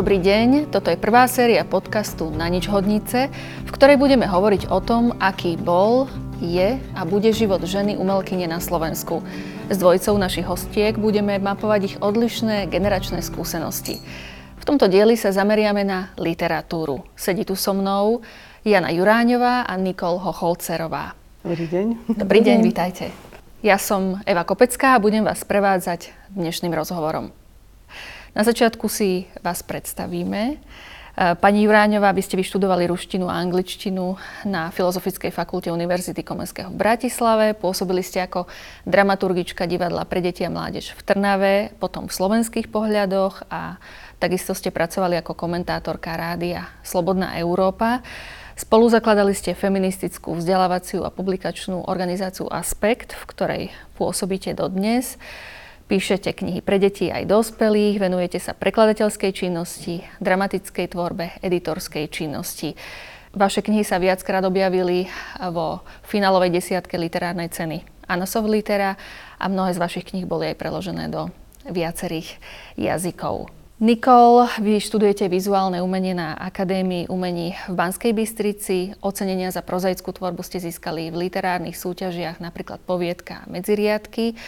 Dobrý deň, toto je prvá séria podcastu Na nič hodnice, v ktorej budeme hovoriť o tom, aký bol, je a bude život ženy umelkyne na Slovensku. S dvojicou našich hostiek budeme mapovať ich odlišné generačné skúsenosti. V tomto dieli sa zameriame na literatúru. Sedí tu so mnou Jana Juráňová a Nikol Hocholcerová. Dobrý deň. Dobrý deň, vítajte. Ja som Eva Kopecká a budem vás prevádzať dnešným rozhovorom. Na začiatku si vás predstavíme. E, pani Juráňová, vy ste vyštudovali ruštinu a angličtinu na Filozofickej fakulte Univerzity Komenského v Bratislave. Pôsobili ste ako dramaturgička divadla pre deti a mládež v Trnave, potom v slovenských pohľadoch a takisto ste pracovali ako komentátorka rádia Slobodná Európa. Spolu zakladali ste feministickú vzdelávaciu a publikačnú organizáciu Aspekt, v ktorej pôsobíte dodnes. Píšete knihy pre deti aj dospelých, venujete sa prekladateľskej činnosti, dramatickej tvorbe, editorskej činnosti. Vaše knihy sa viackrát objavili vo finálovej desiatke literárnej ceny Anasov Litera a mnohé z vašich kníh boli aj preložené do viacerých jazykov. Nikol, vy študujete vizuálne umenie na Akadémii umení v Banskej Bystrici. Ocenenia za prozaickú tvorbu ste získali v literárnych súťažiach, napríklad Poviedka a Medziriadky.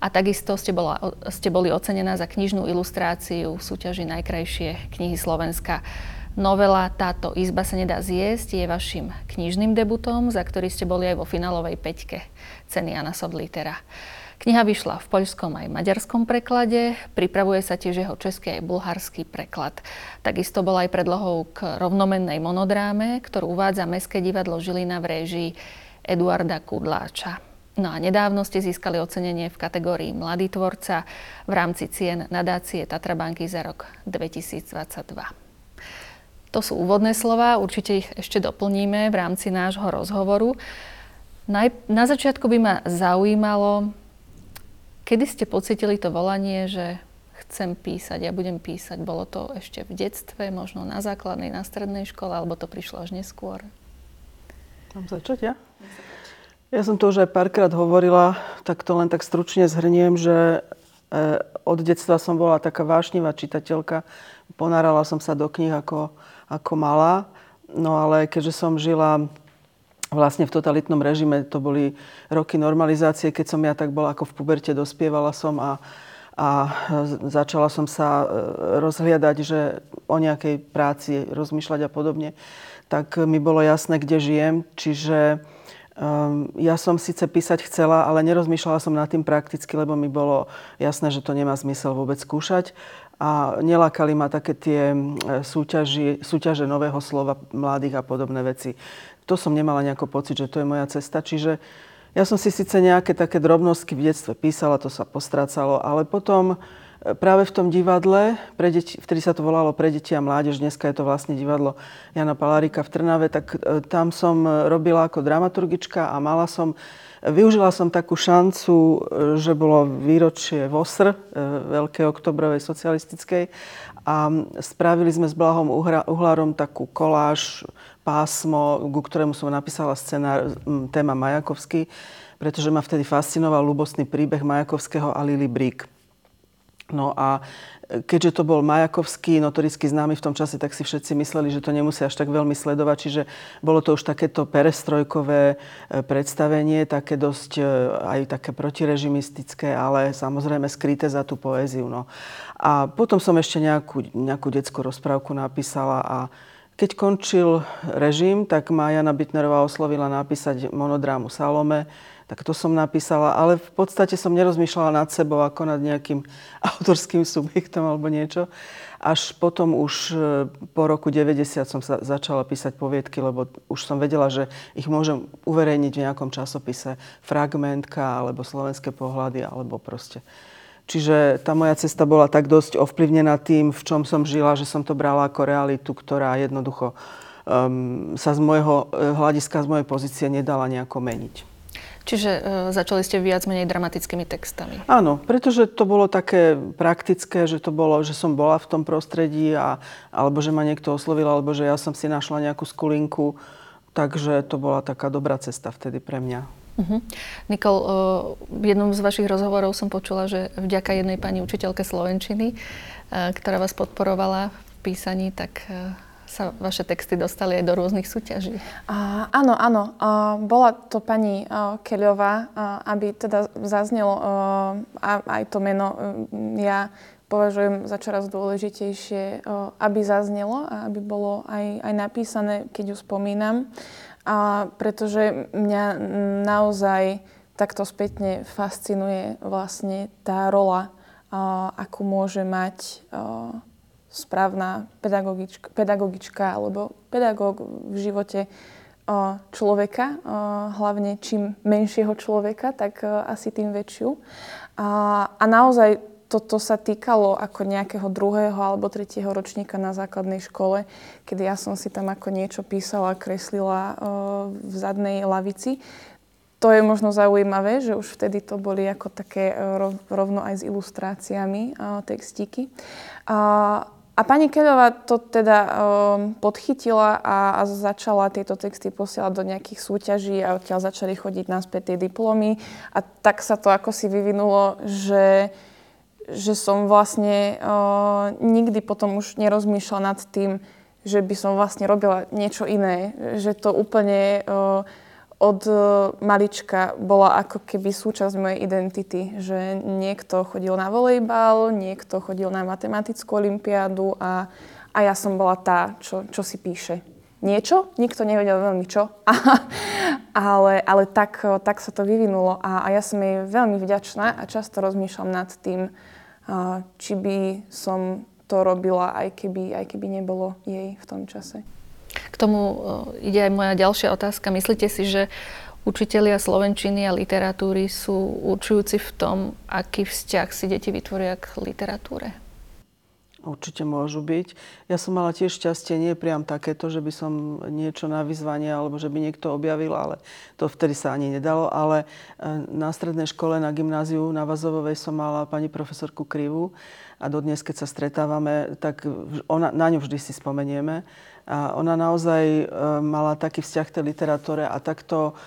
A takisto ste, bola, ste boli ocenená za knižnú ilustráciu v súťaži Najkrajšie knihy Slovenska. Novela Táto izba sa nedá zjesť je vašim knižným debutom, za ktorý ste boli aj vo finálovej peťke ceny Anna Soblitera. Kniha vyšla v poľskom aj maďarskom preklade, pripravuje sa tiež jeho český aj bulharský preklad. Takisto bola aj predlohou k rovnomennej monodráme, ktorú uvádza Mestské divadlo Žilina v réžii Eduarda Kudláča. No a nedávno ste získali ocenenie v kategórii Mladý tvorca v rámci cien nadácie Tatrabanky za rok 2022. To sú úvodné slova, určite ich ešte doplníme v rámci nášho rozhovoru. Na začiatku by ma zaujímalo, kedy ste pocitili to volanie, že chcem písať, ja budem písať. Bolo to ešte v detstve, možno na základnej, na strednej škole, alebo to prišlo až neskôr? Mám začať ja? Ja som to už aj párkrát hovorila, tak to len tak stručne zhrniem, že e, od detstva som bola taká vášnivá čitateľka. Ponárala som sa do kníh ako, ako malá. No ale keďže som žila vlastne v totalitnom režime, to boli roky normalizácie, keď som ja tak bola ako v puberte, dospievala som a, a začala som sa e, rozhliadať, že o nejakej práci rozmýšľať a podobne, tak mi bolo jasné, kde žijem. Čiže Um, ja som síce písať chcela, ale nerozmýšľala som nad tým prakticky, lebo mi bolo jasné, že to nemá zmysel vôbec skúšať. A nelákali ma také tie súťaži, súťaže nového slova mladých a podobné veci. To som nemala nejako pocit, že to je moja cesta. Čiže ja som si síce nejaké také drobnosti v detstve písala, to sa postrácalo, ale potom práve v tom divadle, pre deti, vtedy sa to volalo Pre deti a mládež, dneska je to vlastne divadlo Jana Palárika v Trnave, tak e, tam som robila ako dramaturgička a mala som, využila som takú šancu, e, že bolo výročie VOSR, e, Veľkej oktobrovej socialistickej a spravili sme s Blahom Uhlárom takú koláž, pásmo, ku ktorému som napísala scenár, téma Majakovský, pretože ma vtedy fascinoval ľubostný príbeh Majakovského a Lily Brick. No a keďže to bol Majakovský, notoricky známy v tom čase, tak si všetci mysleli, že to nemusia až tak veľmi sledovať. Čiže bolo to už takéto perestrojkové e, predstavenie, také dosť e, aj také protirežimistické, ale samozrejme skryté za tú poéziu. No. A potom som ešte nejakú, nejakú detskú rozprávku napísala a keď končil režim, tak ma Jana Bitnerová oslovila napísať monodrámu Salome, tak to som napísala, ale v podstate som nerozmýšľala nad sebou ako nad nejakým autorským subjektom alebo niečo. Až potom už e, po roku 90 som sa začala písať poviedky, lebo už som vedela, že ich môžem uverejniť v nejakom časopise. Fragmentka, alebo slovenské pohľady, alebo proste. Čiže tá moja cesta bola tak dosť ovplyvnená tým, v čom som žila, že som to brala ako realitu, ktorá jednoducho um, sa z môjho e, hľadiska, z mojej pozície nedala nejako meniť. Čiže e, začali ste viac menej dramatickými textami. Áno, pretože to bolo také praktické, že to bolo, že som bola v tom prostredí a, alebo že ma niekto oslovil, alebo že ja som si našla nejakú skulinku. Takže to bola taká dobrá cesta vtedy pre mňa. Uh-huh. Nikol, e, v jednom z vašich rozhovorov som počula, že vďaka jednej pani učiteľke Slovenčiny, e, ktorá vás podporovala v písaní, tak e, sa vaše texty dostali aj do rôznych súťaží. A, áno, áno. A, bola to pani a, Keľová, a, aby teda zaznelo a, aj to meno. Ja považujem za čoraz dôležitejšie, a, aby zaznelo a aby bolo aj, aj napísané, keď ju spomínam. A, pretože mňa naozaj takto spätne fascinuje vlastne tá rola, a, akú môže mať a, správna pedagogička, pedagogička alebo pedagóg v živote človeka, hlavne čím menšieho človeka, tak asi tým väčšiu. A, naozaj toto sa týkalo ako nejakého druhého alebo tretieho ročníka na základnej škole, kedy ja som si tam ako niečo písala, kreslila v zadnej lavici. To je možno zaujímavé, že už vtedy to boli ako také rovno aj s ilustráciami textíky. A pani Keľová to teda um, podchytila a, a začala tieto texty posielať do nejakých súťaží a odtiaľ začali chodiť naspäť tie diplomy. A tak sa to ako si vyvinulo, že, že som vlastne uh, nikdy potom už nerozmýšľala nad tým, že by som vlastne robila niečo iné. Že to úplne... Uh, od e, malička bola ako keby súčasť mojej identity, že niekto chodil na volejbal, niekto chodil na matematickú olimpiádu a, a ja som bola tá, čo, čo si píše. Niečo, nikto nevedel veľmi čo, ale, ale tak, tak sa to vyvinulo a, a ja som jej veľmi vďačná a často rozmýšľam nad tým, či by som to robila, aj keby, aj keby nebolo jej v tom čase. K tomu e, ide aj moja ďalšia otázka. Myslíte si, že učitelia slovenčiny a literatúry sú určujúci v tom, aký vzťah si deti vytvoria k literatúre? Určite môžu byť. Ja som mala tiež šťastie, nie priam takéto, že by som niečo na vyzvanie alebo že by niekto objavil, ale to vtedy sa ani nedalo. Ale e, na strednej škole, na gymnáziu na Vazovovej som mala pani profesorku Krivu a dodnes, keď sa stretávame, tak ona, na ňu vždy si spomenieme. A ona naozaj e, mala taký vzťah k tej literatúre a takto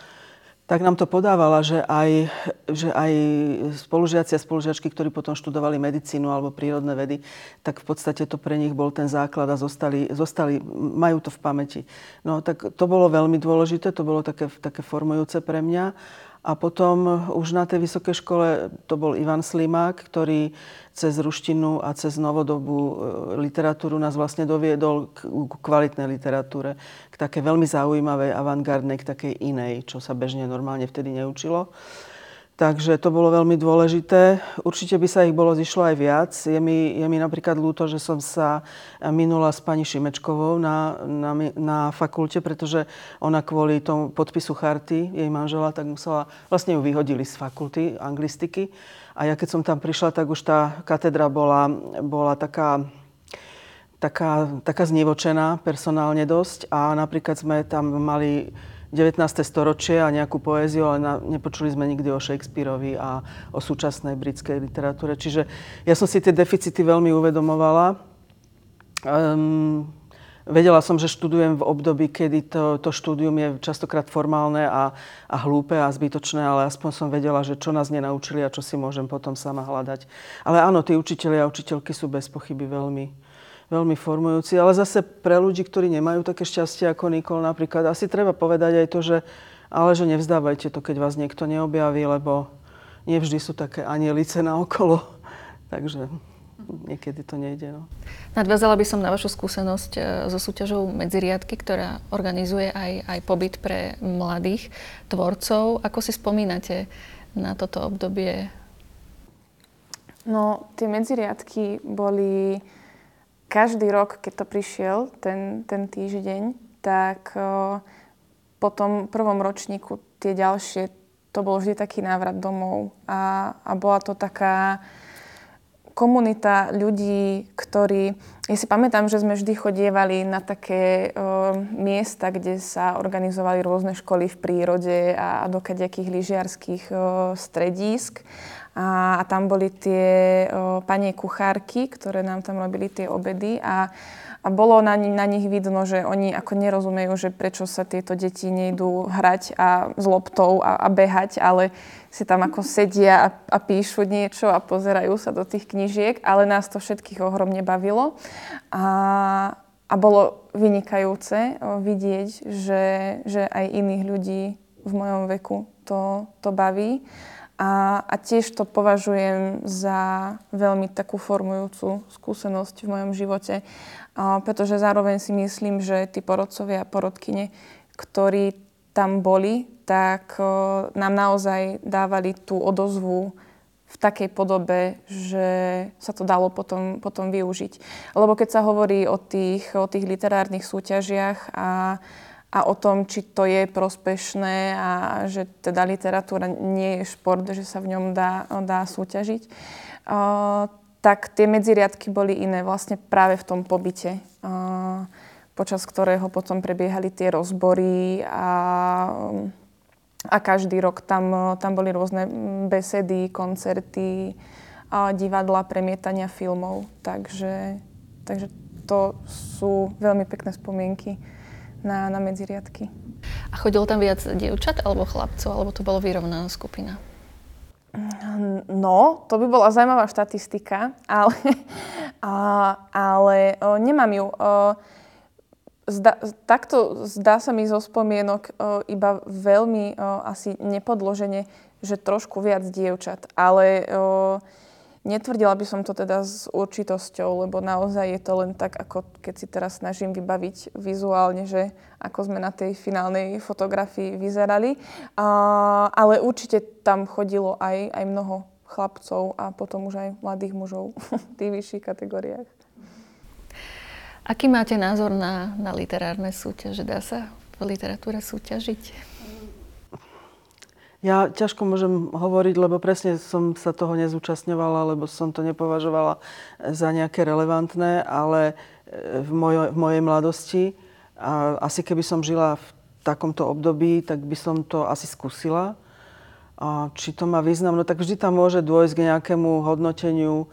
tak nám to podávala, že aj, že aj spolužiaci a spolužiačky, ktorí potom študovali medicínu alebo prírodné vedy, tak v podstate to pre nich bol ten základ a zostali, zostali majú to v pamäti. No tak to bolo veľmi dôležité, to bolo také, také formujúce pre mňa. A potom už na tej vysokej škole to bol Ivan Slimák, ktorý cez ruštinu a cez novodobú e, literatúru nás vlastne doviedol k kvalitnej literatúre, k také veľmi zaujímavej, avantgardnej, k takej inej, čo sa bežne normálne vtedy neučilo. Takže to bolo veľmi dôležité. Určite by sa ich bolo zišlo aj viac. Je mi, je mi napríklad ľúto, že som sa minula s pani Šimečkovou na, na, na fakulte, pretože ona kvôli tomu podpisu charty, jej manžela, tak musela, vlastne ju vyhodili z fakulty anglistiky. A ja keď som tam prišla, tak už tá katedra bola, bola taká taká, taká znevočená personálne dosť a napríklad sme tam mali 19. storočie a nejakú poéziu, ale na, nepočuli sme nikdy o Shakespeareovi a o súčasnej britskej literatúre. Čiže ja som si tie deficity veľmi uvedomovala. Um, vedela som, že študujem v období, kedy to, to štúdium je častokrát formálne a, a hlúpe a zbytočné, ale aspoň som vedela, že čo nás nenaučili a čo si môžem potom sama hľadať. Ale áno, tí učiteľi a učiteľky sú bez pochyby veľmi, veľmi formujúci. Ale zase pre ľudí, ktorí nemajú také šťastie ako Nikol napríklad, asi treba povedať aj to, že ale že nevzdávajte to, keď vás niekto neobjaví, lebo nevždy sú také anielice na okolo. Takže niekedy to nejde. No. Nadviazala by som na vašu skúsenosť e, so súťažou Medziriadky, ktorá organizuje aj, aj pobyt pre mladých tvorcov. Ako si spomínate na toto obdobie? No, tie medziriadky boli každý rok, keď to prišiel, ten, ten týždeň, tak po tom prvom ročníku tie ďalšie, to bol vždy taký návrat domov. A, a bola to taká komunita ľudí, ktorí... Ja si pamätám, že sme vždy chodievali na také o, miesta, kde sa organizovali rôzne školy v prírode a, a do kadejakých lyžiarských stredísk. A, a tam boli tie o, panie kuchárky, ktoré nám tam robili tie obedy a, a bolo na, na nich vidno, že oni ako nerozumejú, že prečo sa tieto deti nejdú hrať a s loptou a, a behať, ale si tam ako sedia a, a píšu niečo a pozerajú sa do tých knižiek, ale nás to všetkých ohromne bavilo. A, a bolo vynikajúce vidieť, že, že aj iných ľudí v mojom veku to, to baví. A, a tiež to považujem za veľmi takú formujúcu skúsenosť v mojom živote, a, pretože zároveň si myslím, že tí porodcovia a porodkyne, ktorí tam boli, tak o, nám naozaj dávali tú odozvu v takej podobe, že sa to dalo potom, potom využiť. Lebo keď sa hovorí o tých, o tých literárnych súťažiach a a o tom, či to je prospešné a že teda literatúra nie je šport, že sa v ňom dá, dá súťažiť, uh, tak tie medziriadky boli iné vlastne práve v tom pobyte, uh, počas ktorého potom prebiehali tie rozbory a, a každý rok tam, tam boli rôzne besedy, koncerty, a divadla, premietania filmov. Takže, takže to sú veľmi pekné spomienky na, na medziriadky. A chodilo tam viac dievčat alebo chlapcov, alebo to bolo vyrovnaná skupina? No, to by bola zaujímavá štatistika, ale, a, ale o, nemám ju. O, zda, takto zdá sa mi zo spomienok o, iba veľmi o, asi nepodložene, že trošku viac dievčat. Ale o, Netvrdila by som to teda s určitosťou, lebo naozaj je to len tak, ako keď si teraz snažím vybaviť vizuálne, že ako sme na tej finálnej fotografii vyzerali. A, ale určite tam chodilo aj, aj mnoho chlapcov a potom už aj mladých mužov v tých vyšších kategóriách. Aký máte názor na, na literárne súťaže? Dá sa v literatúre súťažiť? Ja ťažko môžem hovoriť, lebo presne som sa toho nezúčastňovala, lebo som to nepovažovala za nejaké relevantné, ale e, v, mojo, v mojej mladosti, a asi keby som žila v takomto období, tak by som to asi skúsila. A či to má význam? No tak vždy tam môže dôjsť k nejakému hodnoteniu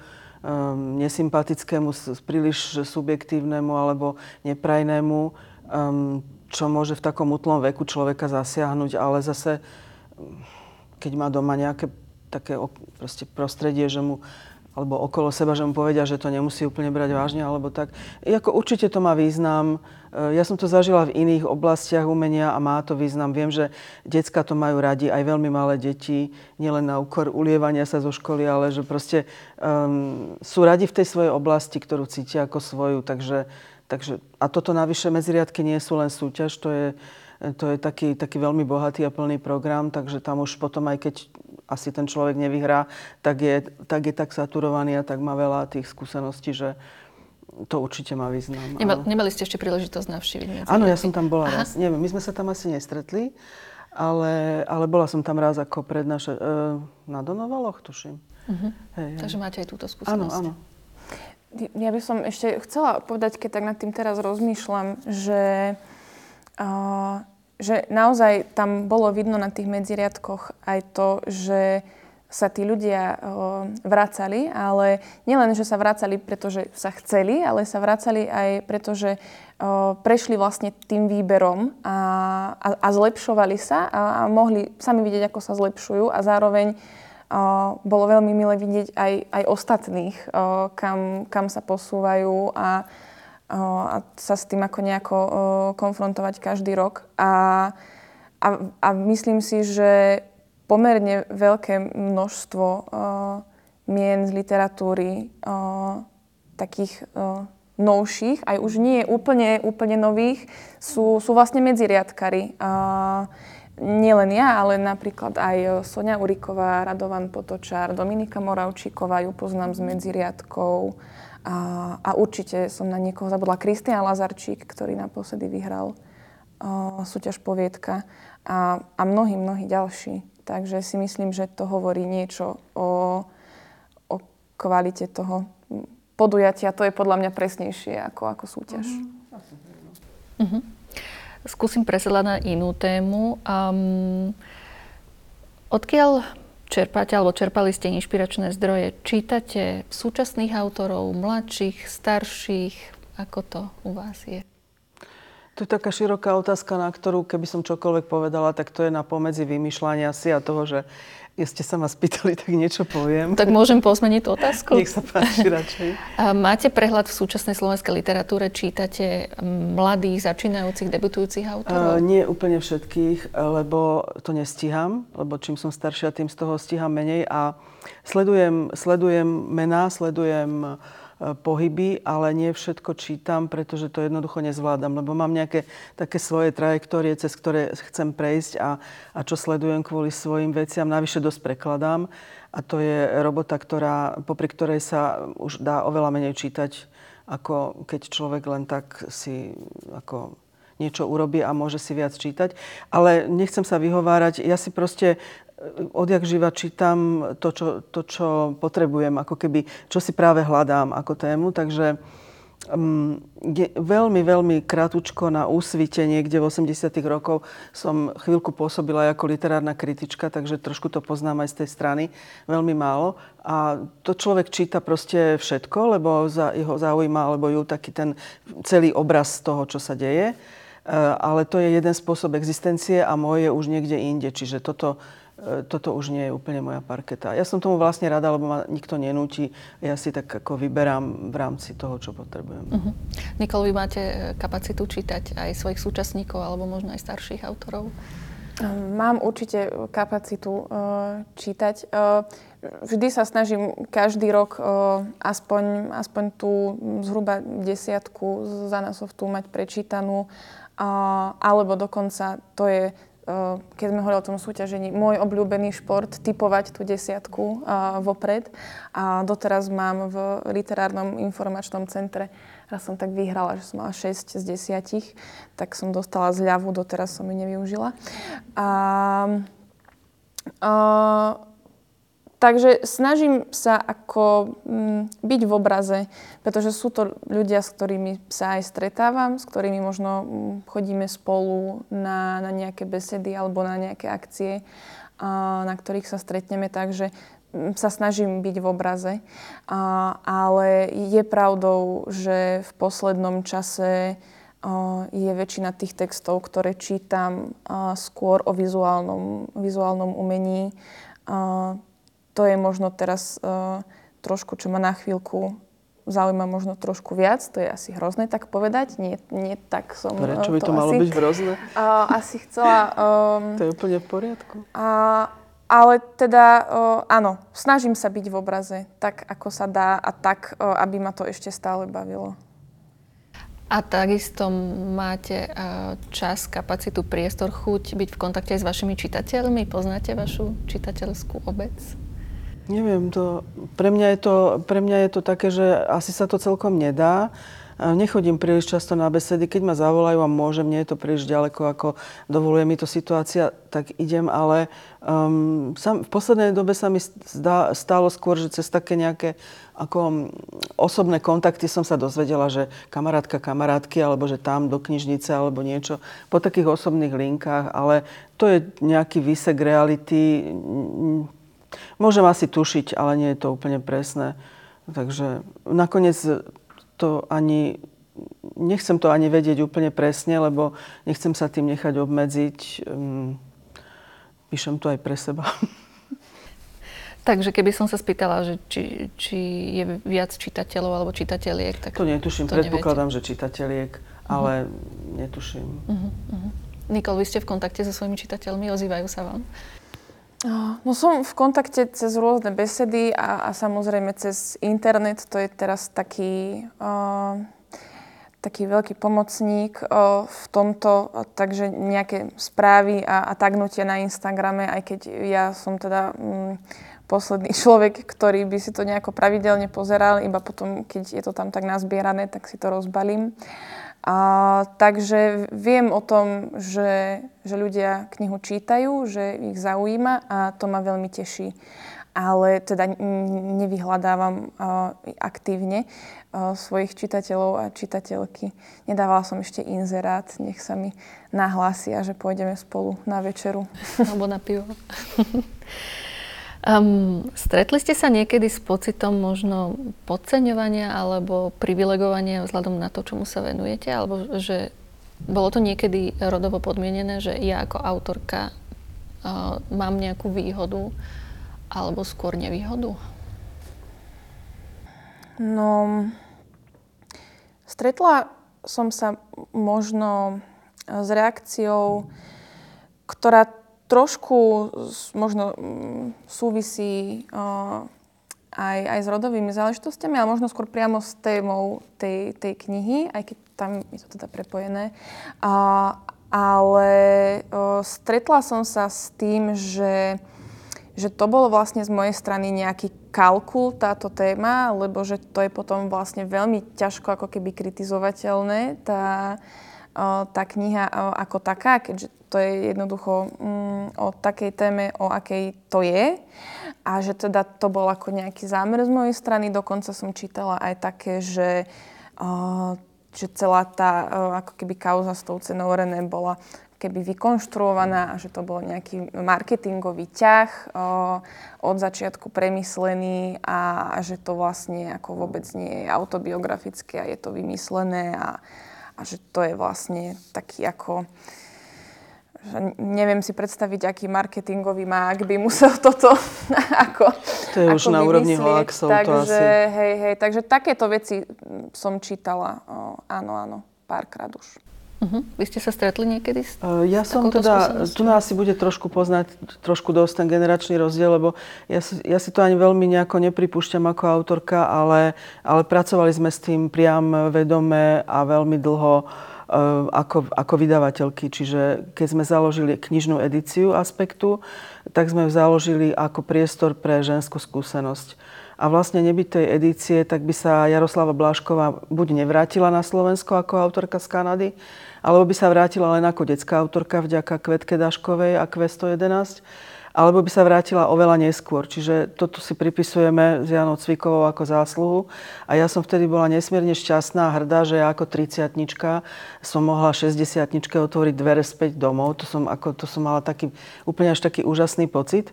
um, nesympatickému, príliš subjektívnemu alebo neprajnému, um, čo môže v takom utlom veku človeka zasiahnuť, ale zase keď má doma nejaké také prostredie, že mu alebo okolo seba, že mu povedia, že to nemusí úplne brať vážne, alebo tak. I ako určite to má význam. E, ja som to zažila v iných oblastiach umenia a má to význam. Viem, že decka to majú radi, aj veľmi malé deti, nielen na úkor ulievania sa zo školy, ale že proste um, sú radi v tej svojej oblasti, ktorú cítia ako svoju. Takže, takže, a toto navyše medziriadky nie sú len súťaž, to je, to je taký, taký veľmi bohatý a plný program, takže tam už potom aj keď asi ten človek nevyhrá, tak je, tak je tak saturovaný a tak má veľa tých skúseností, že to určite má význam. Nemal, nemali ste ešte príležitosť navštíviť? Áno, ja som tam bola Aha. raz. Neviem, my sme sa tam asi nestretli, ale, ale bola som tam raz ako prednáša... E, na Donovaloch, tuším. Uh-huh. Hej, hej. Takže máte aj túto skúsenosť. Áno, áno. Ja by som ešte chcela povedať, keď tak nad tým teraz rozmýšľam, že že naozaj tam bolo vidno na tých medziriadkoch aj to, že sa tí ľudia vracali, ale nielen, že sa vracali, pretože sa chceli, ale sa vracali aj preto, že prešli vlastne tým výberom a, a, a zlepšovali sa a, a mohli sami vidieť, ako sa zlepšujú a zároveň bolo veľmi milé vidieť aj, aj ostatných, kam, kam sa posúvajú a, a sa s tým ako nejako konfrontovať každý rok. A, a, a myslím si, že pomerne veľké množstvo mien z literatúry takých novších, aj už nie úplne, úplne nových, sú, sú vlastne medziriadkari. Nielen ja, ale napríklad aj Sonia Uriková, Radovan Potočár, Dominika Moravčíková, ju poznám z medziriadkov. A, a určite som na niekoho zabudla. Kristian Lazarčík, ktorý naposledy vyhral uh, súťaž poviedka a, a mnohí, mnohí ďalší. Takže si myslím, že to hovorí niečo o, o kvalite toho podujatia. To je podľa mňa presnejšie ako, ako súťaž. Uh-huh. Skúsim presedlať na inú tému. Um, odkiaľ čerpáte alebo čerpali ste inšpiračné zdroje? Čítate súčasných autorov, mladších, starších, Ako to u vás je? To je taká široká otázka, na ktorú keby som čokoľvek povedala, tak to je na pomedzi vymýšľania si a toho, že ste sa ma spýtali, tak niečo poviem. Tak môžem pozmeniť tú otázku? Nech sa páči radšej. A máte prehľad v súčasnej slovenskej literatúre? Čítate mladých, začínajúcich, debutujúcich autorov? Uh, nie úplne všetkých, lebo to nestíham, lebo čím som staršia, tým z toho stíham menej a sledujem, sledujem mená, sledujem E, pohyby, ale nie všetko čítam, pretože to jednoducho nezvládam, lebo mám nejaké také svoje trajektórie, cez ktoré chcem prejsť a, a čo sledujem kvôli svojim veciam. Navyše dosť prekladám a to je robota, ktorá, popri ktorej sa už dá oveľa menej čítať, ako keď človek len tak si ako niečo urobí a môže si viac čítať. Ale nechcem sa vyhovárať. Ja si proste odjak živa čítam to čo, to, čo potrebujem, ako keby, čo si práve hľadám ako tému. Takže um, je, veľmi, veľmi kratučko na úsvite niekde v 80 rokov som chvíľku pôsobila ako literárna kritička, takže trošku to poznám aj z tej strany, veľmi málo. A to človek číta proste všetko, lebo za, jeho zaujíma, alebo ju taký ten celý obraz toho, čo sa deje. Uh, ale to je jeden spôsob existencie a môj je už niekde inde. Čiže toto E, toto už nie je úplne moja parketa. Ja som tomu vlastne rada, lebo ma nikto nenúti. Ja si tak ako vyberám v rámci toho, čo potrebujem. Uh-huh. Nikol, vy máte e, kapacitu čítať aj svojich súčasníkov alebo možno aj starších autorov? Mám určite kapacitu uh, čítať. Uh, vždy sa snažím každý rok uh, aspoň, aspoň tú zhruba desiatku za tu mať prečítanú. Uh, alebo dokonca to je keď sme hovorili o tom súťažení, môj obľúbený šport, typovať tú desiatku vopred. A doteraz mám v literárnom informačnom centre, raz som tak vyhrala, že som mala 6 z 10, tak som dostala zľavu, doteraz som ju nevyužila. A, uh, Takže snažím sa ako mm, byť v obraze, pretože sú to ľudia, s ktorými sa aj stretávam, s ktorými možno mm, chodíme spolu na, na nejaké besedy alebo na nejaké akcie, a, na ktorých sa stretneme, takže mm, sa snažím byť v obraze. A, ale je pravdou, že v poslednom čase je väčšina tých textov, ktoré čítam skôr o vizuálnom, vizuálnom umení. To je možno teraz uh, trošku, čo ma na chvíľku zaujíma možno trošku viac, to je asi hrozné tak povedať, nie, nie tak som Prečo by to, to malo asi, byť hrozné? Uh, asi chcela... Um, to je úplne v poriadku. Uh, ale teda uh, áno, snažím sa byť v obraze tak, ako sa dá a tak, uh, aby ma to ešte stále bavilo. A takisto máte čas, kapacitu, priestor, chuť byť v kontakte s vašimi čitateľmi? Poznáte vašu čitateľskú obec? Neviem, to, pre, mňa je to, pre mňa je to také, že asi sa to celkom nedá. Nechodím príliš často na besedy. Keď ma zavolajú a môžem, nie je to príliš ďaleko, ako dovoluje mi to situácia, tak idem, ale um, sam, v poslednej dobe sa mi zdá, stálo skôr, že cez také nejaké ako um, osobné kontakty som sa dozvedela, že kamarátka kamarátky, alebo že tam do knižnice, alebo niečo po takých osobných linkách, ale to je nejaký výsek reality Môžem asi tušiť, ale nie je to úplne presné. Takže nakoniec to ani, nechcem to ani vedieť úplne presne, lebo nechcem sa tým nechať obmedziť. Hm, píšem to aj pre seba. Takže keby som sa spýtala, že či, či je viac čitateľov alebo čitateľiek, tak To netuším, to predpokladám, neviete. že čitateľiek, ale uh-huh. netuším. Uh-huh, uh-huh. Nikol, vy ste v kontakte so svojimi čitateľmi, ozývajú sa vám? No som v kontakte cez rôzne besedy a, a samozrejme cez internet. To je teraz taký, uh, taký veľký pomocník uh, v tomto. Takže nejaké správy a, a tagnutie na Instagrame, aj keď ja som teda um, posledný človek, ktorý by si to nejako pravidelne pozeral, iba potom, keď je to tam tak nazbierané, tak si to rozbalím. A, takže viem o tom, že, že ľudia knihu čítajú, že ich zaujíma a to ma veľmi teší. Ale teda nevyhľadávam uh, aktívne uh, svojich čitateľov a čitateľky. Nedávala som ešte inzerát, nech sa mi nahlásia, že pôjdeme spolu na večeru. Alebo na pivo. Um, stretli ste sa niekedy s pocitom možno podceňovania alebo privilegovania vzhľadom na to, čomu sa venujete? Alebo že bolo to niekedy rodovo podmienené, že ja ako autorka uh, mám nejakú výhodu alebo skôr nevýhodu? No, stretla som sa možno s reakciou, ktorá trošku možno mm, súvisí aj, aj s rodovými záležitostiami, ale možno skôr priamo s témou tej, tej knihy, aj keď tam je to teda prepojené. Uh, ale uh, stretla som sa s tým, že, že to bolo vlastne z mojej strany nejaký kalkul táto téma, lebo že to je potom vlastne veľmi ťažko ako keby kritizovateľné, tá, tá kniha ako taká, keďže to je jednoducho mm, o takej téme, o akej to je. A že teda to bol ako nejaký zámer z mojej strany. Dokonca som čítala aj také, že, uh, že celá tá uh, ako keby kauza s tou cenou René bola keby vykonštruovaná a že to bol nejaký marketingový ťah uh, od začiatku premyslený a, a že to vlastne ako vôbec nie je autobiografické a je to vymyslené a, a že to je vlastne taký ako že neviem si predstaviť, aký marketingový mák by musel toto ako To je ako už na úrovni hoaxov takže, to asi. Hej, hej, takže takéto veci som čítala, o, áno, áno, párkrát už. Uh-huh. Vy ste sa stretli niekedy s uh, Ja som teda, tu nás asi bude trošku poznať, trošku dosť ten generačný rozdiel, lebo ja si, ja si to ani veľmi nejako nepripúšťam ako autorka, ale, ale pracovali sme s tým priam vedome a veľmi dlho uh, ako, ako vydavateľky. Čiže keď sme založili knižnú edíciu Aspektu, tak sme ju založili ako priestor pre ženskú skúsenosť a vlastne nebyť tej edície, tak by sa Jaroslava Blášková buď nevrátila na Slovensko ako autorka z Kanady, alebo by sa vrátila len ako detská autorka vďaka Kvetke Daškovej a Q111, alebo by sa vrátila oveľa neskôr. Čiže toto si pripisujeme s Janou Cvikovou ako zásluhu. A ja som vtedy bola nesmierne šťastná a hrdá, že ja ako 30 som mohla 60 otvoriť dvere späť domov. To som, ako, to som mala taký, úplne až taký úžasný pocit.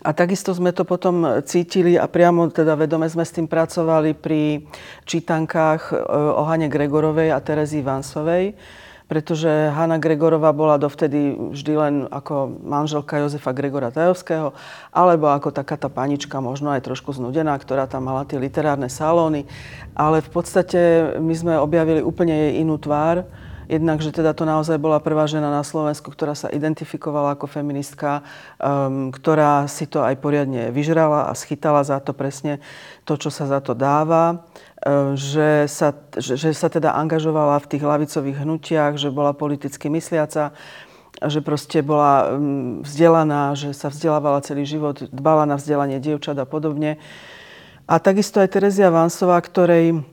A takisto sme to potom cítili a priamo teda vedome sme s tým pracovali pri čítankách e, o Hane Gregorovej a Terezy Vansovej, pretože Hanna Gregorová bola dovtedy vždy len ako manželka Jozefa Gregora Tajovského, alebo ako taká tá panička, možno aj trošku znudená, ktorá tam mala tie literárne salóny. Ale v podstate my sme objavili úplne jej inú tvár Jednak, že teda to naozaj bola prvá žena na Slovensku, ktorá sa identifikovala ako feministka, um, ktorá si to aj poriadne vyžrala a schytala za to presne to, čo sa za to dáva. Um, že sa, že, sa teda angažovala v tých lavicových hnutiach, že bola politicky mysliaca, že proste bola um, vzdelaná, že sa vzdelávala celý život, dbala na vzdelanie dievčat a podobne. A takisto aj Terezia Vansová, ktorej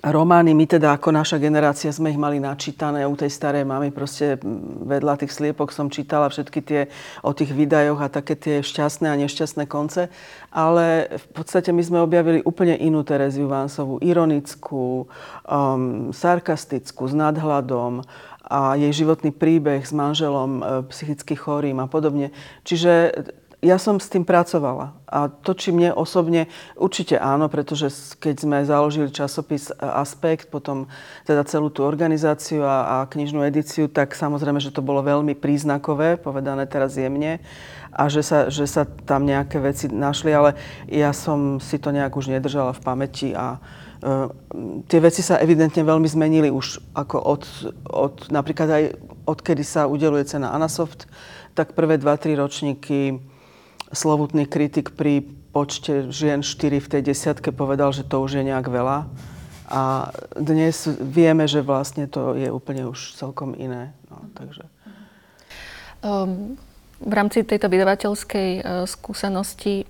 romány, my teda ako naša generácia sme ich mali načítané u tej starej mamy, proste vedľa tých sliepok som čítala všetky tie o tých výdajoch a také tie šťastné a nešťastné konce, ale v podstate my sme objavili úplne inú Tereziu Vansovú, ironickú, um, sarkastickú, s nadhľadom a jej životný príbeh s manželom e, psychicky chorým a podobne. Čiže ja som s tým pracovala. A to, či mne osobne, určite áno, pretože keď sme založili časopis Aspekt, potom teda celú tú organizáciu a, a knižnú edíciu, tak samozrejme, že to bolo veľmi príznakové, povedané teraz jemne, a že sa, že sa tam nejaké veci našli, ale ja som si to nejak už nedržala v pamäti a uh, tie veci sa evidentne veľmi zmenili už ako od, od napríklad aj odkedy sa udeluje cena Anasoft, tak prvé 2-3 ročníky slovutný kritik pri počte žien 4 v tej desiatke povedal, že to už je nejak veľa. A dnes vieme, že vlastne to je úplne už celkom iné. No, takže. Um, v rámci tejto vydavateľskej uh, skúsenosti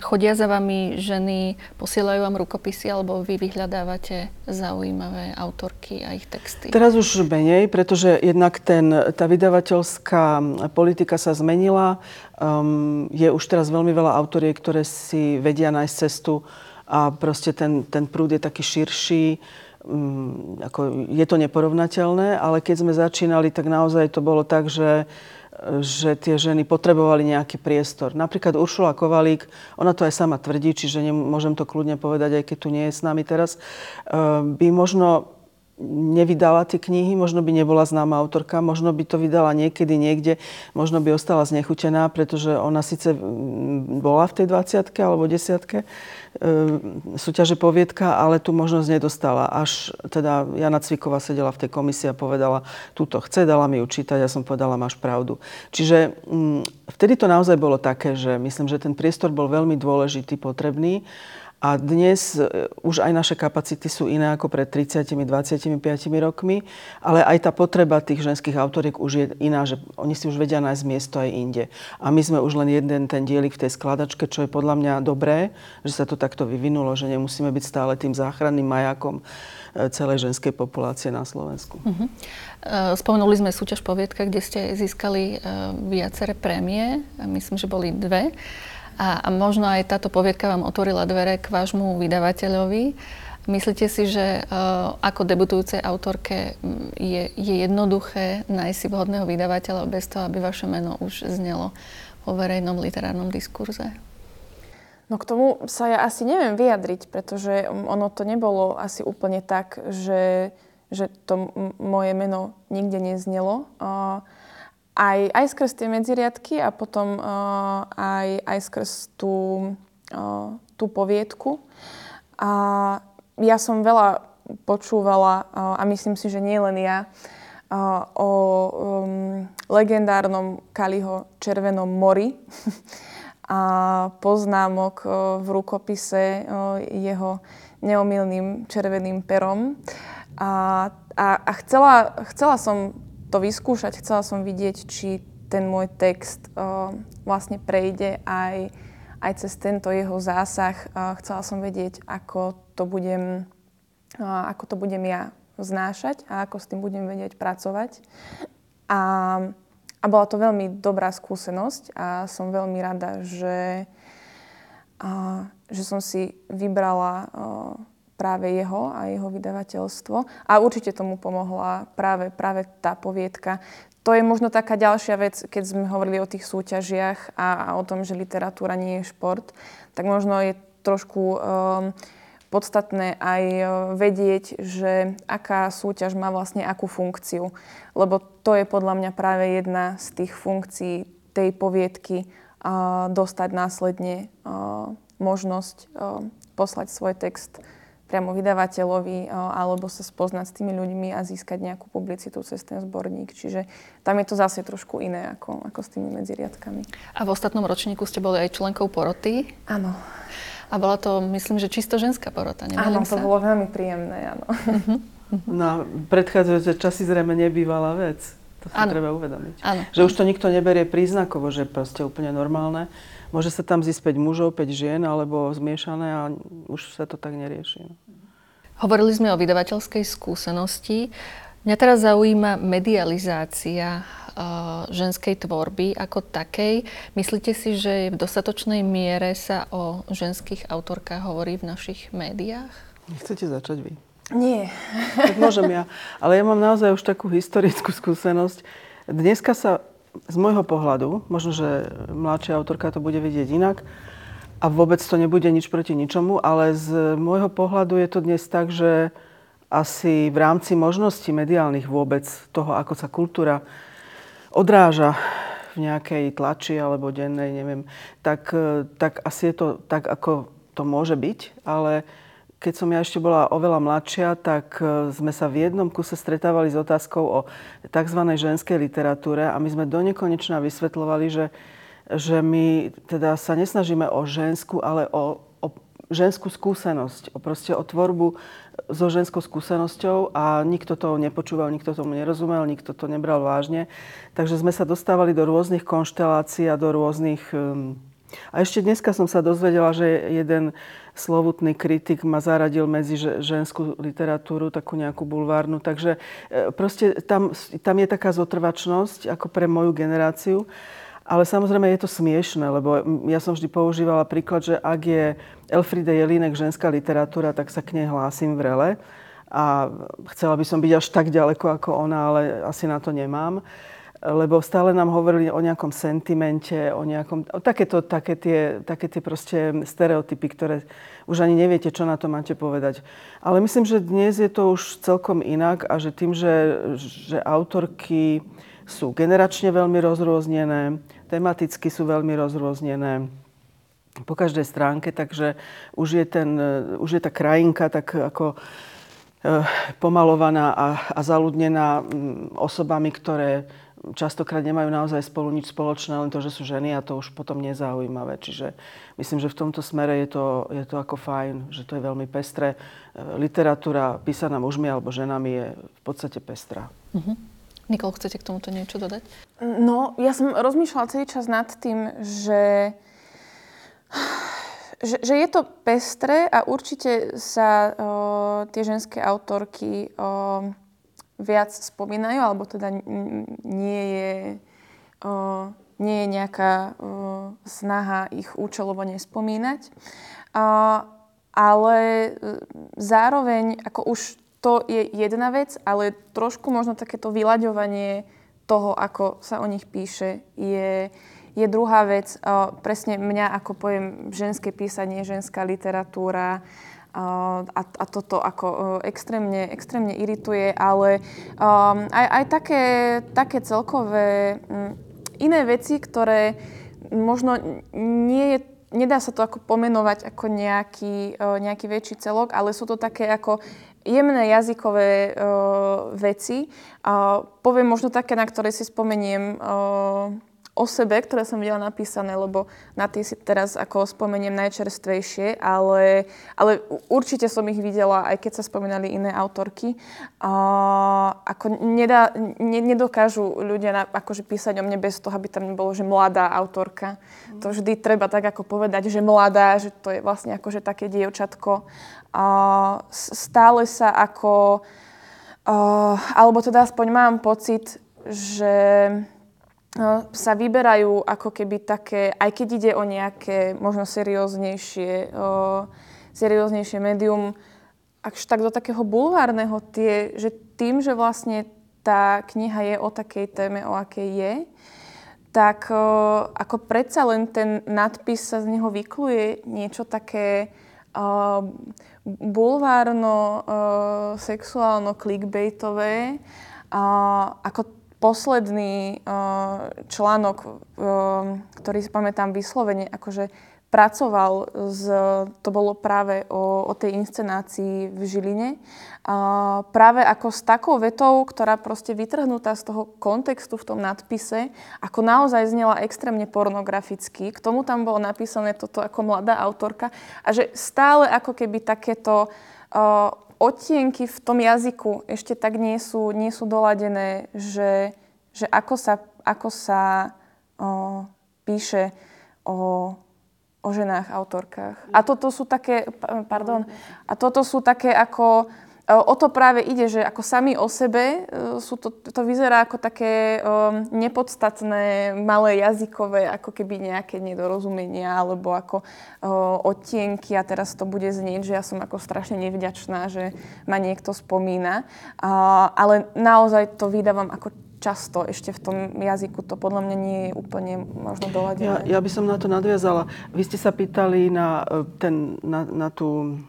chodia za vami ženy, posielajú vám rukopisy, alebo vy vyhľadávate zaujímavé autorky a ich texty? Teraz už menej, pretože jednak ten, tá vydavateľská politika sa zmenila. Um, je už teraz veľmi veľa autoriek, ktoré si vedia nájsť cestu a proste ten, ten prúd je taký širší. Um, ako je to neporovnateľné, ale keď sme začínali, tak naozaj to bolo tak, že že tie ženy potrebovali nejaký priestor. Napríklad Uršula Kovalík, ona to aj sama tvrdí, čiže môžem to kľudne povedať, aj keď tu nie je s nami teraz, by možno nevydala tie knihy, možno by nebola známa autorka, možno by to vydala niekedy niekde, možno by ostala znechutená, pretože ona síce bola v tej 20 alebo 10 e, súťaže poviedka, ale tu možnosť nedostala. Až teda Jana Cviková sedela v tej komisii a povedala, túto chce, dala mi ju čítať, ja som povedala, máš pravdu. Čiže vtedy to naozaj bolo také, že myslím, že ten priestor bol veľmi dôležitý, potrebný a dnes e, už aj naše kapacity sú iné ako pred 30-25 rokmi, ale aj tá potreba tých ženských autoriek už je iná, že oni si už vedia nájsť miesto aj inde. A my sme už len jeden ten dielik v tej skladačke, čo je podľa mňa dobré, že sa to takto vyvinulo, že nemusíme byť stále tým záchranným majakom e, celej ženskej populácie na Slovensku. Uh-huh. Spomenuli sme súťaž poviedka, kde ste získali viaceré prémie, myslím, že boli dve. A, a možno aj táto poviedka vám otvorila dvere k vášmu vydavateľovi. Myslíte si, že uh, ako debutujúcej autorke je, je jednoduché nájsť si vhodného vydavateľa bez toho, aby vaše meno už znelo vo verejnom literárnom diskurze? No k tomu sa ja asi neviem vyjadriť, pretože ono to nebolo asi úplne tak, že, že to moje meno nikde neznelo. Uh, aj, aj skrz tie medziriadky a potom uh, aj, aj skrz tú, uh, tú poviedku. A ja som veľa počúvala, uh, a myslím si, že nie len ja, uh, o um, legendárnom Kaliho Červenom mori a poznámok uh, v rukopise uh, jeho neomilným červeným perom. A, a, a chcela, chcela som to vyskúšať. Chcela som vidieť, či ten môj text uh, vlastne prejde aj, aj cez tento jeho zásah. Uh, chcela som vedieť, ako to budem, uh, ako to budem ja znášať a ako s tým budem vedieť pracovať. A, a bola to veľmi dobrá skúsenosť a som veľmi rada, že, uh, že som si vybrala práve jeho a jeho vydavateľstvo. A určite tomu pomohla práve, práve tá poviedka. To je možno taká ďalšia vec, keď sme hovorili o tých súťažiach a, a o tom, že literatúra nie je šport, tak možno je trošku um, podstatné aj uh, vedieť, že aká súťaž má vlastne akú funkciu. Lebo to je podľa mňa práve jedna z tých funkcií tej poviedky uh, dostať následne uh, možnosť uh, poslať svoj text priamo vydavateľovi alebo sa spoznať s tými ľuďmi a získať nejakú publicitu cez ten zborník. Čiže tam je to zase trošku iné ako, ako s tými medziriadkami. A v ostatnom ročníku ste boli aj členkou poroty. Áno. A bola to, myslím, že čisto ženská porota, Áno, to sa? bolo veľmi príjemné, áno. Na predchádzajúce časy zrejme nebývala vec. To si ano. treba uvedomiť. Ano. Že už to nikto neberie príznakovo, že proste úplne normálne. Môže sa tam zísť 5 mužov, 5 žien, alebo zmiešané a už sa to tak nerieši. No. Hovorili sme o vydavateľskej skúsenosti. Mňa teraz zaujíma medializácia uh, ženskej tvorby ako takej. Myslíte si, že v dostatočnej miere sa o ženských autorkách hovorí v našich médiách? Nechcete začať vy? Nie. Tak môžem ja. Ale ja mám naozaj už takú historickú skúsenosť. Dneska sa z môjho pohľadu, možno, že mladšia autorka to bude vidieť inak a vôbec to nebude nič proti ničomu, ale z môjho pohľadu je to dnes tak, že asi v rámci možností mediálnych vôbec toho, ako sa kultúra odráža v nejakej tlači alebo dennej, neviem, tak, tak asi je to tak, ako to môže byť, ale keď som ja ešte bola oveľa mladšia, tak e, sme sa v jednom kuse stretávali s otázkou o tzv. ženskej literatúre a my sme do nekonečna vysvetľovali, že, že my teda sa nesnažíme o ženskú, ale o, o ženskú skúsenosť, o proste o tvorbu so ženskou skúsenosťou a nikto to nepočúval, nikto tomu nerozumel, nikto to nebral vážne. Takže sme sa dostávali do rôznych konštelácií a do rôznych... Um, a ešte dneska som sa dozvedela, že jeden slovutný kritik ma zaradil medzi ženskú literatúru, takú nejakú bulvárnu. Takže e, proste tam, tam je taká zotrvačnosť ako pre moju generáciu. Ale samozrejme je to smiešne, lebo ja som vždy používala príklad, že ak je Elfride Jelínek ženská literatúra, tak sa k nej hlásim vrele. A chcela by som byť až tak ďaleko ako ona, ale asi na to nemám. lebo stále nám hovorili o nejakom sentimente, o nejakom, o takéto, také tie, také tie proste stereotypy, ktoré už ani neviete, čo na to máte povedať. Ale myslím, že dnes je to už celkom inak a že tým, že, že autorky sú generačne veľmi rozrôznené, tematicky sú veľmi rozrôznené, po každej stránke, takže už je, ten, už je tá krajinka tak ako eh, pomalovaná a, a zaludnená mm, osobami, ktoré častokrát nemajú naozaj spolu nič spoločné, len to, že sú ženy a to už potom nezaujímavé. Čiže myslím, že v tomto smere je to, je to ako fajn, že to je veľmi pestré. E, literatúra písaná mužmi alebo ženami je v podstate pestrá. Uh-huh. Nikol, chcete k tomuto niečo dodať? No, ja som rozmýšľala celý čas nad tým, že, že, že je to pestré a určite sa o, tie ženské autorky o, viac spomínajú, alebo teda nie je, uh, nie je nejaká uh, snaha ich účelovo nespomínať. Uh, ale zároveň, ako už to je jedna vec, ale trošku možno takéto vyľaďovanie toho, ako sa o nich píše, je, je druhá vec. Uh, presne mňa, ako poviem, ženské písanie, ženská literatúra, a, a toto ako extrémne, extrémne irituje, ale um, aj, aj také, také celkové iné veci, ktoré možno nie je nedá sa to ako pomenovať ako nejaký, nejaký väčší celok, ale sú to také ako jemné jazykové uh, veci. Uh, poviem možno také, na ktoré si spomeniem uh, o sebe, ktoré som videla napísané, lebo na tie si teraz ako spomeniem najčerstvejšie, ale, ale určite som ich videla, aj keď sa spomínali iné autorky. A, ako nedá, ne, nedokážu ľudia na, akože písať o mne bez toho, aby tam nebolo, že mladá autorka. Mm. To vždy treba tak ako povedať, že mladá, že to je vlastne akože také dievčatko. Stále sa ako, a, alebo teda aspoň mám pocit, že No, sa vyberajú ako keby také, aj keď ide o nejaké možno serióznejšie, o, serióznejšie médium, až tak do takého bulvárneho, tie, že tým, že vlastne tá kniha je o takej téme, o akej je, tak ako predsa len ten nadpis sa z neho vykluje niečo také o, bulvárno, o, sexuálno, clickbaitové, o, ako posledný uh, článok, uh, ktorý si pamätám vyslovene, akože pracoval, z, to bolo práve o, o tej inscenácii v Žiline. Uh, práve ako s takou vetou, ktorá proste vytrhnutá z toho kontextu v tom nadpise, ako naozaj znela extrémne pornograficky. K tomu tam bolo napísané toto ako mladá autorka. A že stále ako keby takéto uh, odtienky v tom jazyku ešte tak nie sú, nie sú doladené, že, že ako sa, ako sa o, píše o, o ženách, autorkách. A toto sú také, pardon, a toto sú také ako, o to práve ide, že ako sami o sebe e, sú to, to vyzerá ako také um, nepodstatné, malé jazykové, ako keby nejaké nedorozumenia alebo ako uh, odtienky a teraz to bude znieť, že ja som ako strašne nevďačná, že ma niekto spomína. Uh, ale naozaj to vydávam ako často ešte v tom jazyku to podľa mňa nie je úplne možno doladené. Ja, ja by som na to nadviazala. Vy ste sa pýtali na, ten, na, na tú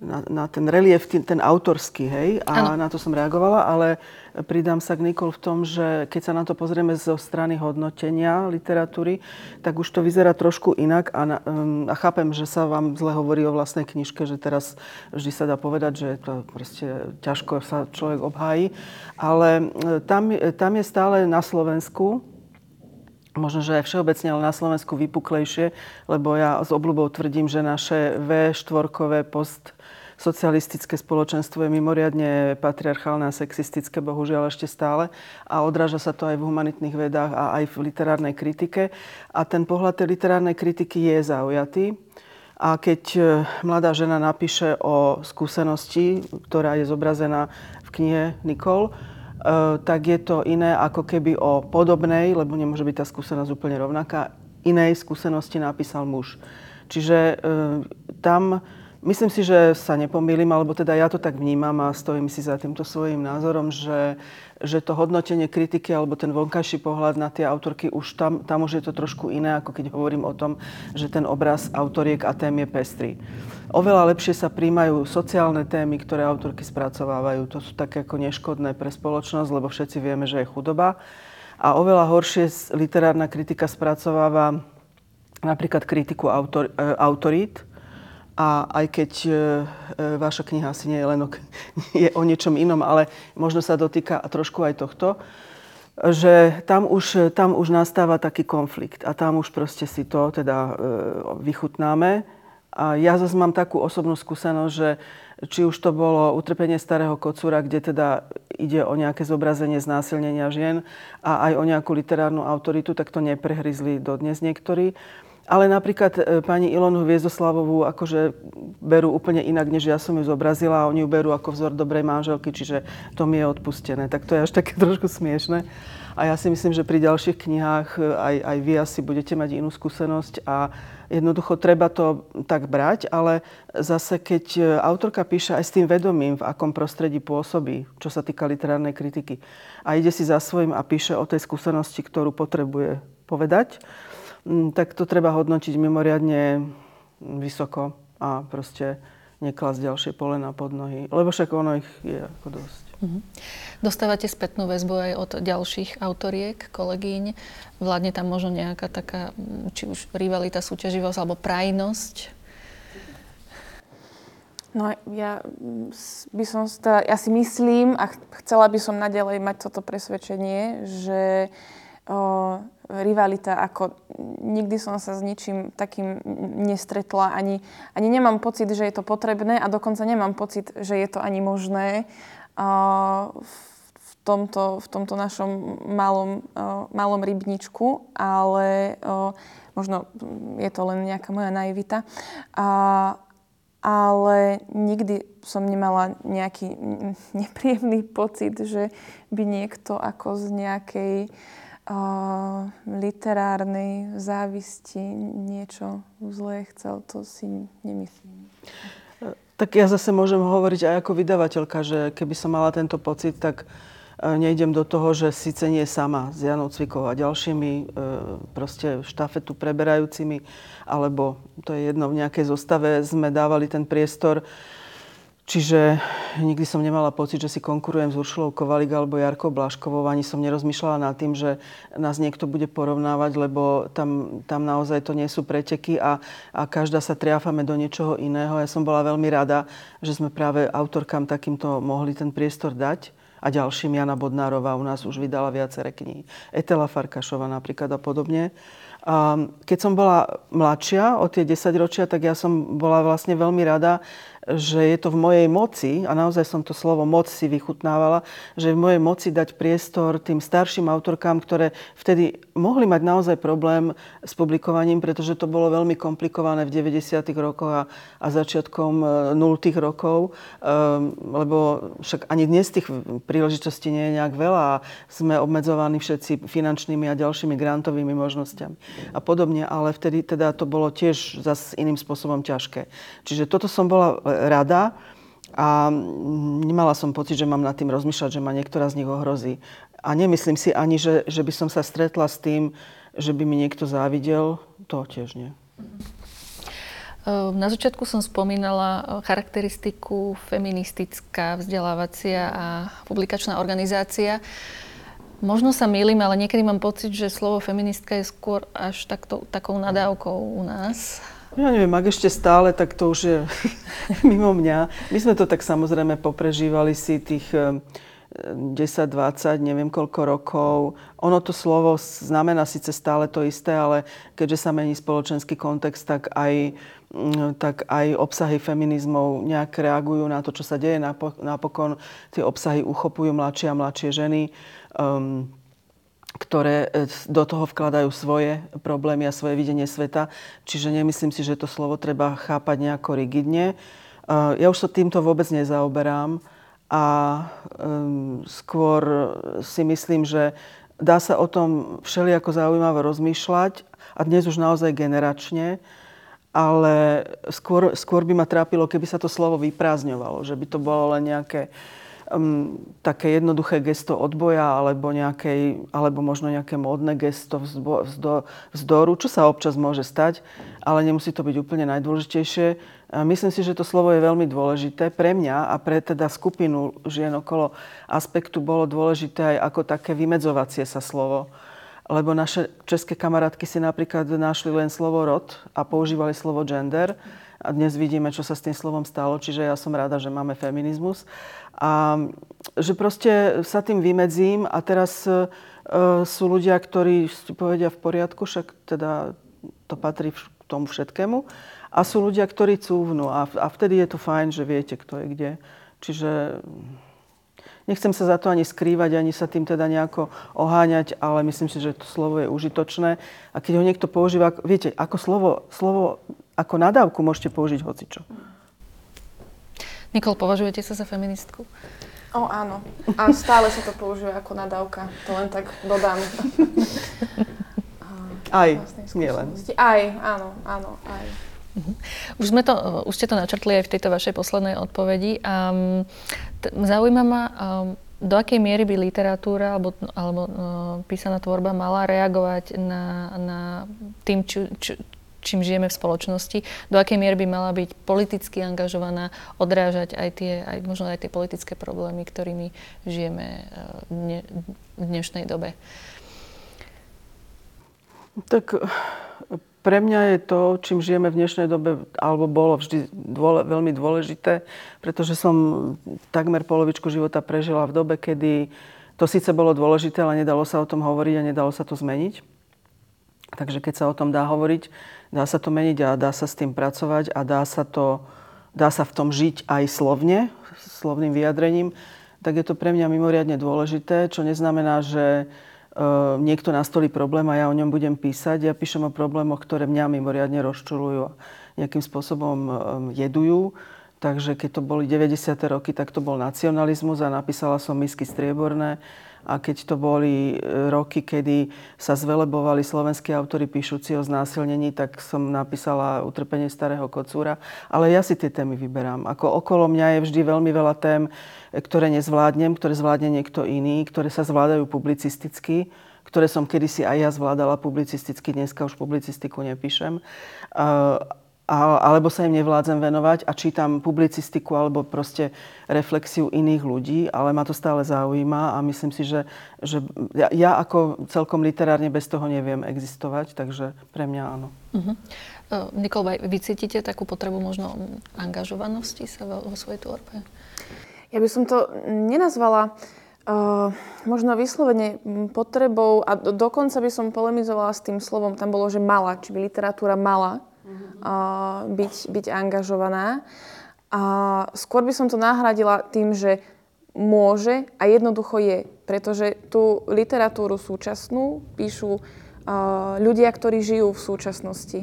na, na ten relief, ten, ten autorský, hej, a ano. na to som reagovala, ale pridám sa k Nikol v tom, že keď sa na to pozrieme zo strany hodnotenia literatúry, tak už to vyzerá trošku inak a, na, um, a chápem, že sa vám zle hovorí o vlastnej knižke, že teraz vždy sa dá povedať, že to proste ťažko sa človek obhájí, ale e, tam, tam je stále na Slovensku možno, že aj všeobecne, ale na Slovensku vypuklejšie, lebo ja s obľubou tvrdím, že naše V4 post socialistické spoločenstvo je mimoriadne patriarchálne a sexistické, bohužiaľ ešte stále. A odráža sa to aj v humanitných vedách a aj v literárnej kritike. A ten pohľad tej literárnej kritiky je zaujatý. A keď e, mladá žena napíše o skúsenosti, ktorá je zobrazená v knihe Nikol, tak je to iné ako keby o podobnej, lebo nemôže byť tá skúsenosť úplne rovnaká, inej skúsenosti napísal muž. Čiže eh, tam Myslím si, že sa nepomýlim, alebo teda ja to tak vnímam a stojím si za týmto svojím názorom, že, že to hodnotenie kritiky alebo ten vonkajší pohľad na tie autorky už tam, tam už je to trošku iné, ako keď hovorím o tom, že ten obraz autoriek a tém je pestrý. Oveľa lepšie sa príjmajú sociálne témy, ktoré autorky spracovávajú. To sú také ako neškodné pre spoločnosť, lebo všetci vieme, že je chudoba. A oveľa horšie literárna kritika spracováva napríklad kritiku autor, e, autorít, a aj keď e, e, vaša kniha asi nie je len o, je o niečom inom, ale možno sa dotýka trošku aj tohto, že tam už, tam už nastáva taký konflikt a tam už proste si to teda e, vychutnáme. A ja zase mám takú osobnú skúsenosť, že či už to bolo utrpenie starého kocúra, kde teda ide o nejaké zobrazenie znásilnenia žien a aj o nejakú literárnu autoritu, tak to neprehryzli dodnes niektorí. Ale napríklad e, pani Ilonu Hviezdoslavovú akože berú úplne inak, než ja som ju zobrazila a oni ju berú ako vzor dobrej manželky, čiže to mi je odpustené. Tak to je až také trošku smiešne. A ja si myslím, že pri ďalších knihách e, aj, aj vy asi budete mať inú skúsenosť a jednoducho treba to tak brať, ale zase keď e, autorka píše aj s tým vedomím, v akom prostredí pôsobí, čo sa týka literárnej kritiky a ide si za svojím a píše o tej skúsenosti, ktorú potrebuje povedať, tak to treba hodnotiť mimoriadne vysoko a proste neklasť ďalšie polena pod nohy, lebo však ono ich je ako dosť. Mm-hmm. Dostávate spätnú väzbu aj od ďalších autoriek, kolegyň. Vládne tam možno nejaká taká, mm, či už rivalita, súťaživosť alebo prajnosť? No ja by som, teda, ja si myslím a chcela by som nadalej mať toto presvedčenie, že o, rivalita, ako nikdy som sa s ničím takým nestretla, ani, ani nemám pocit, že je to potrebné a dokonca nemám pocit, že je to ani možné uh, v, tomto, v tomto našom malom, uh, malom rybničku, ale uh, možno je to len nejaká moja naivita. Uh, ale nikdy som nemala nejaký nepríjemný pocit, že by niekto ako z nejakej literárnej závisti niečo zlé chcel, to si nemyslím. Tak ja zase môžem hovoriť aj ako vydavateľka, že keby som mala tento pocit, tak e, nejdem do toho, že síce nie sama s Janou Cvikou a ďalšími e, proste štafetu preberajúcimi, alebo to je jedno, v nejakej zostave sme dávali ten priestor Čiže nikdy som nemala pocit, že si konkurujem s Uršulou Kovalík alebo Jarkou Blaškovou. Ani som nerozmýšľala nad tým, že nás niekto bude porovnávať, lebo tam, tam naozaj to nie sú preteky a, a každá sa triafame do niečoho iného. Ja som bola veľmi rada, že sme práve autorkám takýmto mohli ten priestor dať a ďalším. Jana Bodnárová u nás už vydala viaceré knihy. Etela Farkašova napríklad a podobne. Keď som bola mladšia, o tie 10 ročia, tak ja som bola vlastne veľmi rada, že je to v mojej moci, a naozaj som to slovo moc si vychutnávala, že je v mojej moci dať priestor tým starším autorkám, ktoré vtedy mohli mať naozaj problém s publikovaním, pretože to bolo veľmi komplikované v 90. rokoch a, a začiatkom 0. E, rokov, um, lebo však ani dnes tých príležitostí nie je nejak veľa a sme obmedzovaní všetci finančnými a ďalšími grantovými možnosťami a podobne, ale vtedy teda to bolo tiež zase iným spôsobom ťažké. Čiže toto som bola rada a nemala som pocit, že mám nad tým rozmýšľať, že ma niektorá z nich ohrozí. A nemyslím si ani, že, že by som sa stretla s tým, že by mi niekto závidel. To tiež nie. Ehm, na začiatku som spomínala e, charakteristiku feministická, vzdelávacia a publikačná organizácia. Možno sa mýlim, ale niekedy mám pocit, že slovo feministka je skôr až takto, takou nadávkou u nás. Ja neviem, ak ešte stále, tak to už je mimo mňa. My sme to tak samozrejme poprežívali si tých 10, eh, 20, neviem koľko rokov. Ono to slovo znamená síce stále to isté, ale keďže sa mení spoločenský kontext, tak aj, mm, tak aj obsahy feminizmov nejak reagujú na to, čo sa deje. Napokon tie obsahy uchopujú mladšie a mladšie ženy. Um, ktoré e, do toho vkladajú svoje problémy a svoje videnie sveta. Čiže nemyslím si, že to slovo treba chápať nejako rigidne. E, ja už sa týmto vôbec nezaoberám a skôr si myslím, že dá sa o tom všelijako zaujímavé rozmýšľať a dnes už naozaj generačne ale skôr, skôr by ma trápilo, keby sa to slovo vyprázdňovalo, že by to bolo len nejaké um, také jednoduché gesto odboja alebo, nejakej, alebo možno nejaké módne gesto vzbo, vzdo, vzdoru, čo sa občas môže stať, ale nemusí to byť úplne najdôležitejšie. Myslím si, že to slovo je veľmi dôležité. Pre mňa a pre teda skupinu žien okolo aspektu bolo dôležité aj ako také vymedzovacie sa slovo lebo naše české kamarátky si napríklad našli len slovo rod a používali slovo gender. A dnes vidíme, čo sa s tým slovom stalo, čiže ja som rada, že máme feminizmus. A že proste sa tým vymedzím a teraz e, sú ľudia, ktorí si povedia v poriadku, však teda to patrí k tomu všetkému. A sú ľudia, ktorí cúvnu a, a vtedy je to fajn, že viete, kto je kde. Čiže Nechcem sa za to ani skrývať, ani sa tým teda nejako oháňať, ale myslím si, že to slovo je užitočné. A keď ho niekto používa, viete, ako slovo, slovo ako nadávku môžete použiť hocičo. Nikol, považujete sa za feministku? O, áno. A stále sa to používa ako nadávka. To len tak dodám. Aj, nie len. Aj, áno, áno, aj. Už, sme to, už ste to načrtli aj v tejto vašej poslednej odpovedi. Um, t- zaujíma ma, um, do akej miery by literatúra alebo, alebo uh, písaná tvorba mala reagovať na, na tým, či, či, čím žijeme v spoločnosti, do akej miery by mala byť politicky angažovaná, odrážať aj tie, aj možno aj tie politické problémy, ktorými žijeme dne, v dnešnej dobe. Tak pre mňa je to, čím žijeme v dnešnej dobe, alebo bolo vždy dôle, veľmi dôležité, pretože som takmer polovičku života prežila v dobe, kedy to síce bolo dôležité, ale nedalo sa o tom hovoriť a nedalo sa to zmeniť. Takže keď sa o tom dá hovoriť, dá sa to meniť a dá sa s tým pracovať a dá sa, to, dá sa v tom žiť aj slovne, slovným vyjadrením, tak je to pre mňa mimoriadne dôležité, čo neznamená, že Ehm, niekto nastolí problém a ja o ňom budem písať. Ja píšem o problémoch, ktoré mňa mimoriadne rozčulujú a nejakým spôsobom ehm, jedujú. Takže keď to boli 90. roky, tak to bol nacionalizmus a napísala som misky strieborné. A keď to boli e, roky, kedy sa zvelebovali slovenskí autory píšuci o znásilnení, tak som napísala Utrpenie starého kocúra. Ale ja si tie témy vyberám. Ako okolo mňa je vždy veľmi veľa tém, ktoré nezvládnem, ktoré zvládne niekto iný, ktoré sa zvládajú publicisticky ktoré som kedysi aj ja zvládala publicisticky, dneska už publicistiku nepíšem alebo sa im nevládzem venovať a čítam publicistiku alebo proste reflexiu iných ľudí, ale ma to stále zaujíma a myslím si, že, že ja, ja ako celkom literárne bez toho neviem existovať, takže pre mňa áno. Uh-huh. Uh, Nikol, vy cítite takú potrebu možno angažovanosti sa vo, vo svojej tvorbe? Ja by som to nenazvala uh, možno vyslovene potrebou a do, dokonca by som polemizovala s tým slovom, tam bolo, že mala, či by literatúra mala byť, byť angažovaná. A skôr by som to nahradila tým, že môže a jednoducho je. Pretože tú literatúru súčasnú píšu ľudia, ktorí žijú v súčasnosti.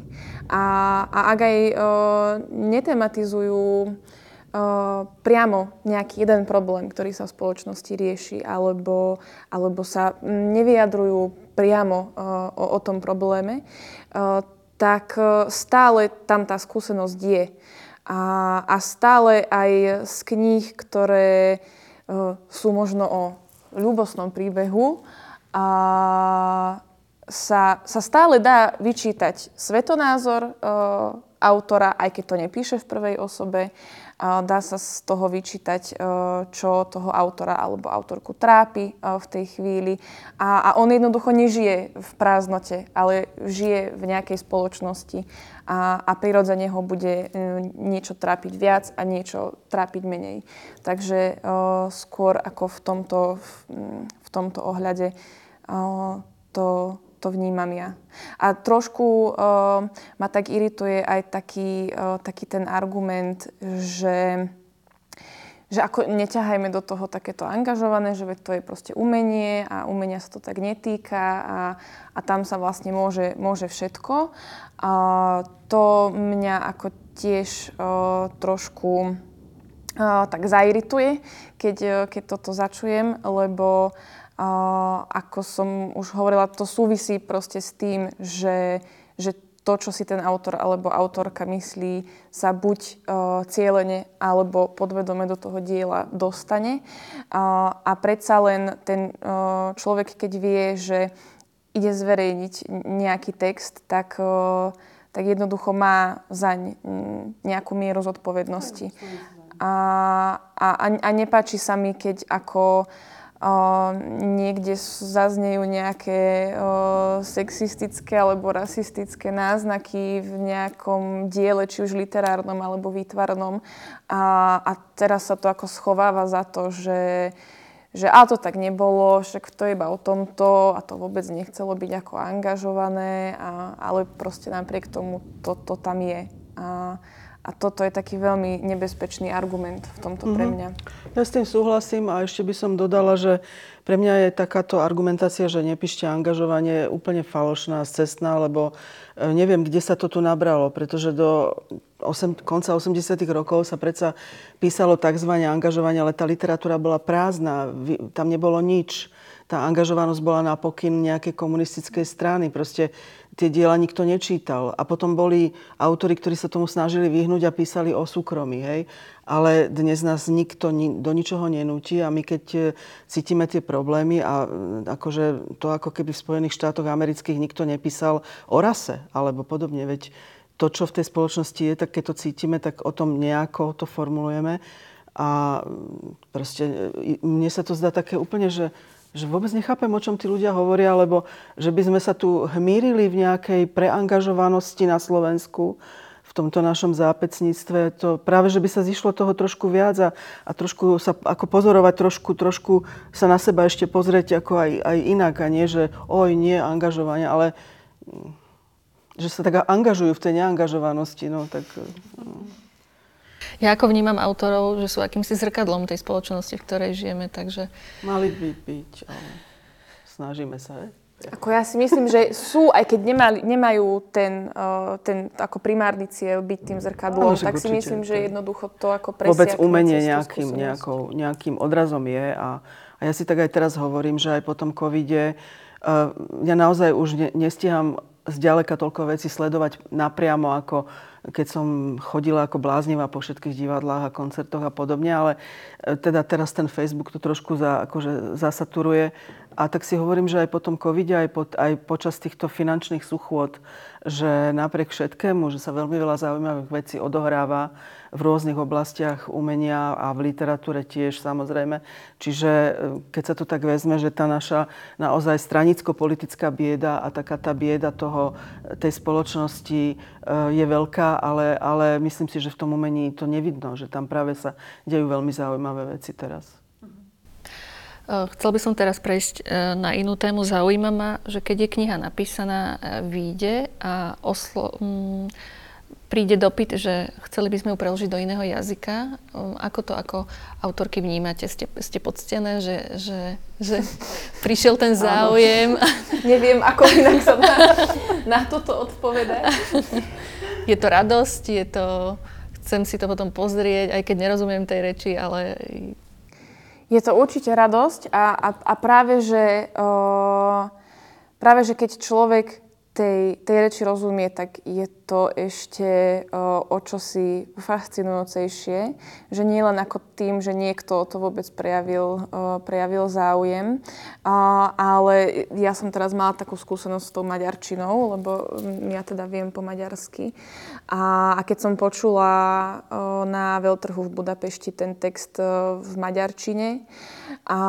A, a ak aj netematizujú priamo nejaký jeden problém, ktorý sa v spoločnosti rieši, alebo, alebo sa nevyjadrujú priamo o, o tom probléme, tak e, stále tam tá skúsenosť je. A, a stále aj z kníh, ktoré uh, sú možno o ľúbosnom príbehu, a sa, sa stále dá vyčítať svetonázor uh, autora, aj keď to nepíše v prvej osobe, Dá sa z toho vyčítať, e, čo toho autora alebo autorku trápi e, v tej chvíli. A, a on jednoducho nežije v prázdnote, ale žije v nejakej spoločnosti a, a prirodzene ho bude e, niečo trápiť viac a niečo trápiť menej. Takže skôr ako v tomto, v tomto ohľade to to vnímam ja. A trošku uh, ma tak irituje aj taký, uh, taký ten argument, že že ako neťahajme do toho takéto angažované, že to je proste umenie a umenia sa to tak netýka a, a tam sa vlastne môže, môže všetko. A to mňa ako tiež uh, trošku uh, tak zairituje, keď, uh, keď toto začujem, lebo ako som už hovorila, to súvisí proste s tým, že, že to, čo si ten autor alebo autorka myslí, sa buď uh, cieľene alebo podvedome do toho diela dostane. Uh, a predsa len ten uh, človek, keď vie, že ide zverejniť nejaký text, tak, uh, tak jednoducho má zaň nejakú mieru zodpovednosti. A, a, a nepáči sa mi, keď ako niekde zaznejú nejaké sexistické alebo rasistické náznaky v nejakom diele, či už literárnom alebo výtvarnom. A, a teraz sa to ako schováva za to, že že a to tak nebolo, však to iba o tomto a to vôbec nechcelo byť ako angažované, a, ale proste napriek tomu to, to tam je. A, a toto je taký veľmi nebezpečný argument v tomto pre mhm. mňa. Ja s tým súhlasím a ešte by som dodala, že pre mňa je takáto argumentácia, že nepíšte angažovanie úplne falošná, cestná, lebo e, neviem, kde sa to tu nabralo, pretože do 8, konca 80 rokov sa predsa písalo tzv. angažovanie, ale tá literatúra bola prázdna, tam nebolo nič tá angažovanosť bola na pokyn nejakej komunistickej strany. Proste tie diela nikto nečítal. A potom boli autory, ktorí sa tomu snažili vyhnúť a písali o súkromí. Hej? Ale dnes nás nikto do ničoho nenúti a my keď e, cítime tie problémy a e, akože to ako keby v Spojených štátoch amerických nikto nepísal o rase alebo podobne, veď to, čo v tej spoločnosti je, tak keď to cítime, tak o tom nejako to formulujeme. A proste e, mne sa to zdá také úplne, že že vôbec nechápem, o čom tí ľudia hovoria, lebo že by sme sa tu hmírili v nejakej preangažovanosti na Slovensku, v tomto našom zápecníctve, to práve, že by sa zišlo toho trošku viac a, a trošku sa ako pozorovať, trošku, trošku sa na seba ešte pozrieť ako aj, aj inak a nie, že oj, nie angažovanie, ale mm, že sa tak angažujú v tej neangažovanosti, no tak... No. Ja ako vnímam autorov, že sú akýmsi zrkadlom tej spoločnosti, v ktorej žijeme, takže... Mali by byť, ale snažíme sa, je? Ako ja si myslím, že sú, aj keď nemali, nemajú ten, uh, ten ako primárny cieľ byť tým zrkadlom, no, tak si určite, myslím, že jednoducho to ako presiakne Vôbec umenie nejakým, nejakou, nejakým odrazom je a, a ja si tak aj teraz hovorím, že aj po tom covide uh, ja naozaj už ne, nestiham zďaleka toľko vecí sledovať napriamo ako keď som chodila ako bláznivá po všetkých divadlách a koncertoch a podobne, ale e, teda teraz ten Facebook to trošku za, akože zasaturuje. A tak si hovorím, že aj po tom covide, aj, po, aj počas týchto finančných suchôd, že napriek všetkému, že sa veľmi veľa zaujímavých vecí odohráva v rôznych oblastiach umenia a v literatúre tiež samozrejme. Čiže e, keď sa to tak vezme, že tá naša naozaj stranicko-politická bieda a taká tá bieda toho, e, tej spoločnosti e, je veľká, ale, ale myslím si, že v tom umení to nevidno, že tam práve sa dejú veľmi zaujímavé veci teraz. Chcel by som teraz prejsť na inú tému. Zaujíma ma, že keď je kniha napísaná, vyjde a oslo, mm, príde dopyt, že chceli by sme ju preložiť do iného jazyka. Ako to ako autorky vnímate? Ste, ste poctené, že, že, že prišiel ten záujem? Neviem, ako inak sa na, na toto odpovedať. Je to radosť, je to... Chcem si to potom pozrieť, aj keď nerozumiem tej reči, ale... Je to určite radosť a, a, a práve, že, o, práve, že keď človek tej, tej reči rozumie, tak je to ešte o, o čosi fascinujúcejšie, že nie len ako tým, že niekto to vôbec prejavil, o, prejavil záujem, a, ale ja som teraz mala takú skúsenosť s tou maďarčinou, lebo ja teda viem po maďarsky. A, a keď som počula o, na veľtrhu v Budapešti ten text o, v maďarčine, a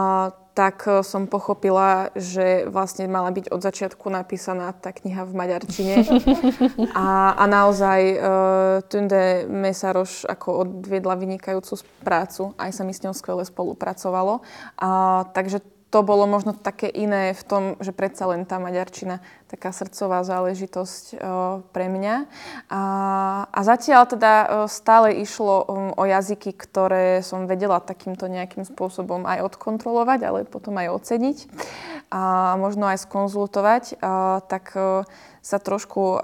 tak e, som pochopila, že vlastne mala byť od začiatku napísaná tá kniha v maďarčine. a, a naozaj uh, Tunde Mesaroš ako odviedla vynikajúcu prácu. Aj sa mi s ňou skvele spolupracovalo. A, takže to bolo možno také iné v tom, že predsa len tá maďarčina taká srdcová záležitosť o, pre mňa. A, a zatiaľ teda o, stále išlo o, o jazyky, ktoré som vedela takýmto nejakým spôsobom aj odkontrolovať, ale potom aj oceniť a možno aj skonzultovať. A, tak o, sa trošku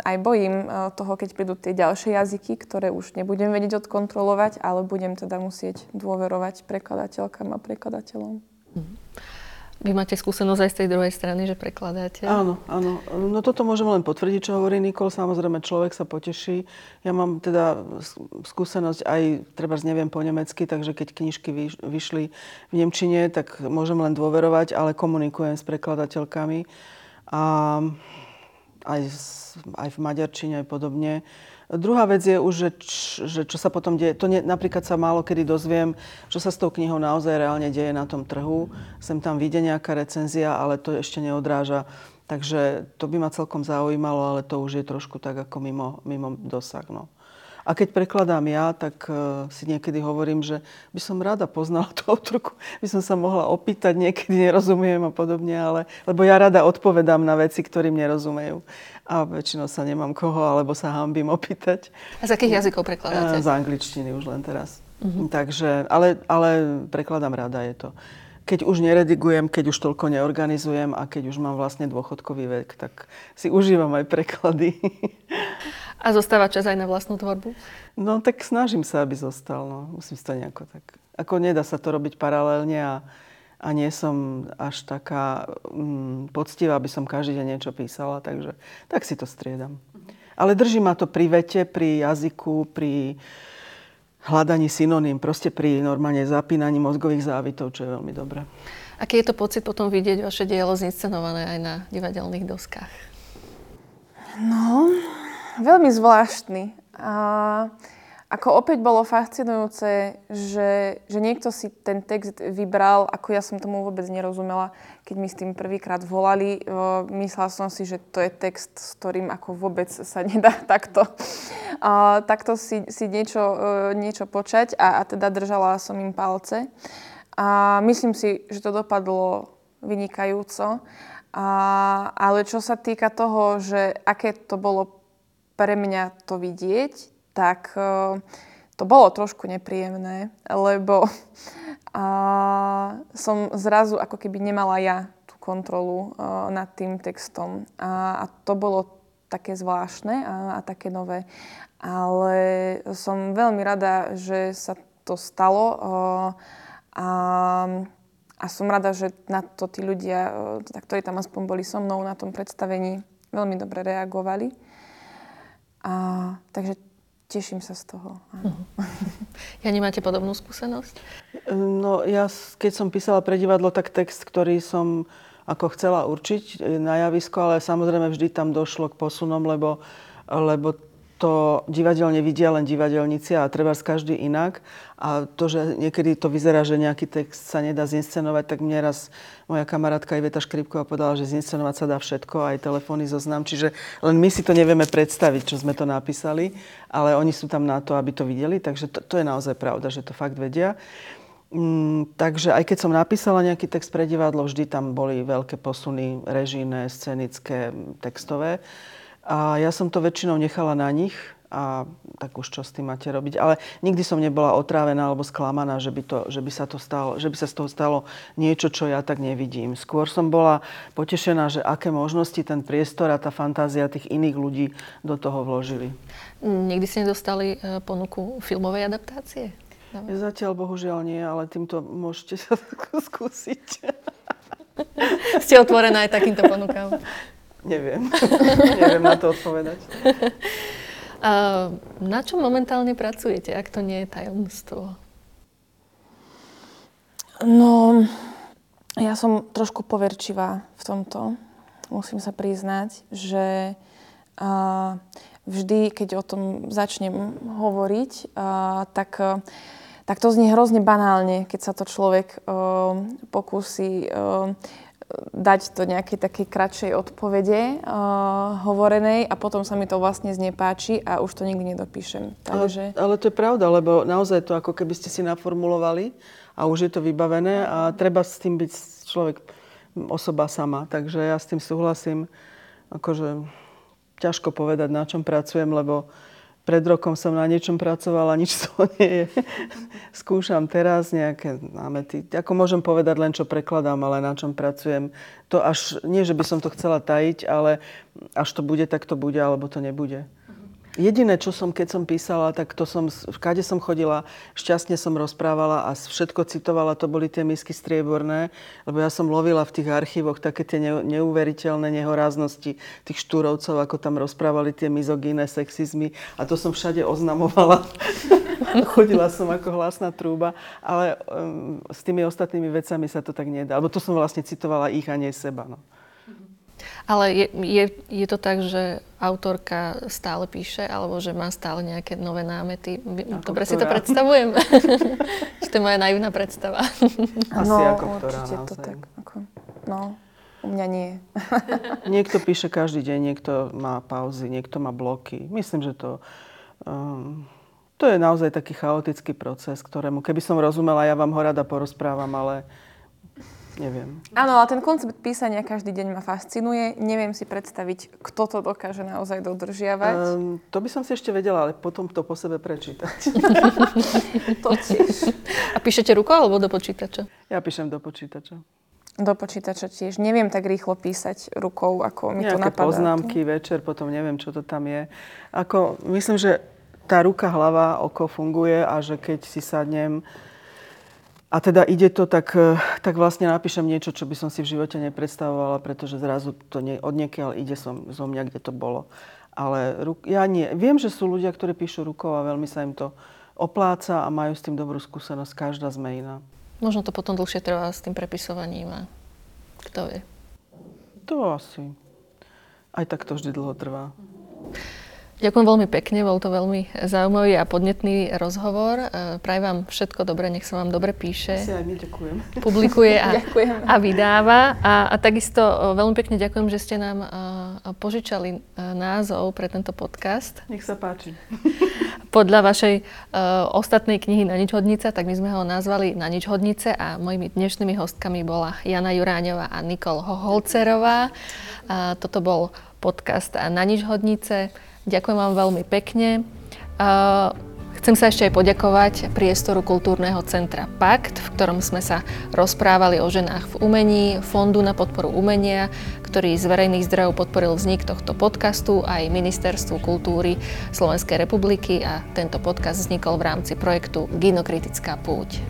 aj bojím toho, keď prídu tie ďalšie jazyky, ktoré už nebudem vedieť odkontrolovať, ale budem teda musieť dôverovať prekladateľkám a prekladateľom. Vy máte skúsenosť aj z tej druhej strany, že prekladáte? Áno, áno. No toto môžem len potvrdiť, čo hovorí Nikol. Samozrejme, človek sa poteší. Ja mám teda skúsenosť aj, treba neviem po nemecky, takže keď knižky vyšli v Nemčine, tak môžem len dôverovať, ale komunikujem s prekladateľkami. A aj, aj v maďarčine, aj podobne. Druhá vec je už, že, že čo sa potom deje, to ne, napríklad sa málo kedy dozviem, čo sa s tou knihou naozaj reálne deje na tom trhu. Sem tam vyjde nejaká recenzia, ale to ešte neodráža. Takže to by ma celkom zaujímalo, ale to už je trošku tak ako mimo, mimo dosah. No. A keď prekladám ja, tak uh, si niekedy hovorím, že by som rada poznala tú autorku, by som sa mohla opýtať, niekedy nerozumiem a podobne, ale, lebo ja rada odpovedám na veci, ktorým nerozumejú. A väčšinou sa nemám koho, alebo sa hambím opýtať. A z akých jazykov prekladáte? Uh, z angličtiny už len teraz. Uh-huh. Takže, ale, ale prekladám rada je to. Keď už neredigujem, keď už toľko neorganizujem a keď už mám vlastne dôchodkový vek, tak si užívam aj preklady. A zostáva čas aj na vlastnú tvorbu? No tak snažím sa, aby zostal. No. Musím to nejako tak... Ako nedá sa to robiť paralelne a, a nie som až taká mm, poctivá, aby som každý deň niečo písala, takže tak si to striedam. Ale drží ma to pri vete, pri jazyku, pri hľadaní synoním, proste pri normálne zapínaní mozgových závitov, čo je veľmi dobré. Aký je to pocit potom vidieť vaše dielo zinscenované aj na divadelných doskách? No, veľmi zvláštny. A ako opäť bolo fascinujúce, že, že niekto si ten text vybral, ako ja som tomu vôbec nerozumela, keď mi s tým prvýkrát volali. Myslela som si, že to je text, s ktorým ako vôbec sa nedá takto, a, takto si, si niečo, e, niečo počať a, a teda držala som im palce. A myslím si, že to dopadlo vynikajúco. A, ale čo sa týka toho, že aké to bolo pre mňa to vidieť, tak uh, to bolo trošku nepríjemné, lebo uh, som zrazu ako keby nemala ja tú kontrolu uh, nad tým textom. A, a to bolo také zvláštne a, a také nové. Ale som veľmi rada, že sa to stalo uh, a, a som rada, že na to tí ľudia, ktorí tam aspoň boli so mnou na tom predstavení, veľmi dobre reagovali. A, takže teším sa z toho. Áno. Ja nemáte podobnú skúsenosť? No ja, keď som písala pre divadlo, tak text, ktorý som ako chcela určiť na javisko, ale samozrejme vždy tam došlo k posunom, lebo, lebo to divadelne vidia len divadelníci a treba každý inak. A to, že niekedy to vyzerá, že nejaký text sa nedá zinscenovať, tak mne raz moja kamarátka Iveta Škripková povedala, že zinscenovať sa dá všetko, aj telefónny zoznam. Čiže len my si to nevieme predstaviť, čo sme to napísali, ale oni sú tam na to, aby to videli. Takže to, to je naozaj pravda, že to fakt vedia. Mm, takže aj keď som napísala nejaký text pre divadlo, vždy tam boli veľké posuny režijné, scenické, textové. A ja som to väčšinou nechala na nich a tak už čo s tým máte robiť. Ale nikdy som nebola otrávená alebo sklamaná, že by, to, že by, sa, to stalo, že by sa z toho stalo niečo, čo ja tak nevidím. Skôr som bola potešená, že aké možnosti ten priestor a tá fantázia tých iných ľudí do toho vložili. Nikdy ste nedostali e, ponuku filmovej adaptácie? Ja zatiaľ bohužiaľ nie, ale týmto môžete sa skúsiť. Ste otvorená aj takýmto ponukám? Neviem. Neviem na to odpovedať. A na čom momentálne pracujete, ak to nie je tajomstvo? No, ja som trošku poverčivá v tomto. Musím sa priznať, že a, vždy, keď o tom začnem hovoriť, a, tak, a, tak to znie hrozne banálne, keď sa to človek a, pokusí a, dať to nejakej takej kratšej odpovede uh, hovorenej a potom sa mi to vlastne znepáči a už to nikdy nedopíšem. Takže... Ale, ale to je pravda, lebo naozaj to ako keby ste si naformulovali a už je to vybavené a treba s tým byť človek, osoba sama. Takže ja s tým súhlasím. Akože ťažko povedať, na čom pracujem, lebo pred rokom som na niečom pracovala, nič to nie je. Skúšam teraz nejaké námety. Ako môžem povedať len, čo prekladám, ale na čom pracujem. To až, nie, že by som to chcela tajiť, ale až to bude, tak to bude, alebo to nebude. Jediné, čo som, keď som písala, tak to som, kade som chodila, šťastne som rozprávala a všetko citovala, to boli tie misky strieborné, lebo ja som lovila v tých archívoch také tie neuveriteľné nehoráznosti tých štúrovcov, ako tam rozprávali tie mizogíne sexizmy a to som všade oznamovala. Chodila som ako hlasná trúba, ale um, s tými ostatnými vecami sa to tak nedá. Lebo to som vlastne citovala ich a nie seba. No. Ale je, je, je to tak, že autorka stále píše, alebo že má stále nejaké nové námety? Ako Dobre ktorá? si to predstavujem? že to je moja naivná predstava. Asi no, ako ktorá, určite to tak. Ako, no, u mňa nie. niekto píše každý deň, niekto má pauzy, niekto má bloky. Myslím, že to... Um, to je naozaj taký chaotický proces, ktorému, keby som rozumela, ja vám ho rada porozprávam, ale Neviem. Áno, ale ten koncept písania každý deň ma fascinuje. Neviem si predstaviť, kto to dokáže naozaj dodržiavať. Um, to by som si ešte vedela, ale potom to po sebe prečítať. to tiež. A píšete rukou alebo do počítača? Ja píšem do počítača. Do počítača tiež. Neviem tak rýchlo písať rukou, ako mi Nejaké to napadá. poznámky večer, potom neviem, čo to tam je. Ako, myslím, že tá ruka, hlava, oko funguje a že keď si sadnem a teda ide to, tak, e, tak vlastne napíšem niečo, čo by som si v živote nepredstavovala, pretože zrazu to nie, od niekiaľ ide som, zo mňa, kde to bolo. Ale ja nie. Viem, že sú ľudia, ktorí píšu rukou a veľmi sa im to opláca a majú s tým dobrú skúsenosť. Každá sme iná. Možno to potom dlhšie trvá s tým prepisovaním a kto vie. To asi. Aj tak to vždy dlho trvá. Ďakujem veľmi pekne, bol to veľmi zaujímavý a podnetný rozhovor. E, prajem vám všetko dobré, nech sa vám dobre píše. Si aj my ďakujem. Publikuje a, a vydáva. A, a takisto e, veľmi pekne ďakujem, že ste nám a, e, požičali názov pre tento podcast. Nech sa páči. Podľa vašej ostatnej knihy Na nič hodnica, tak my sme ho nazvali Na nič hodnice a mojimi dnešnými hostkami bola Jana Juráňová a Nikol Hoholcerová. Uh, toto bol podcast Na nič hodnice. Ďakujem vám veľmi pekne. Chcem sa ešte aj poďakovať priestoru Kultúrneho centra Pakt, v ktorom sme sa rozprávali o ženách v umení, Fondu na podporu umenia, ktorý z verejných zdrojov podporil vznik tohto podcastu aj Ministerstvu kultúry Slovenskej republiky a tento podcast vznikol v rámci projektu Ginokritická púť.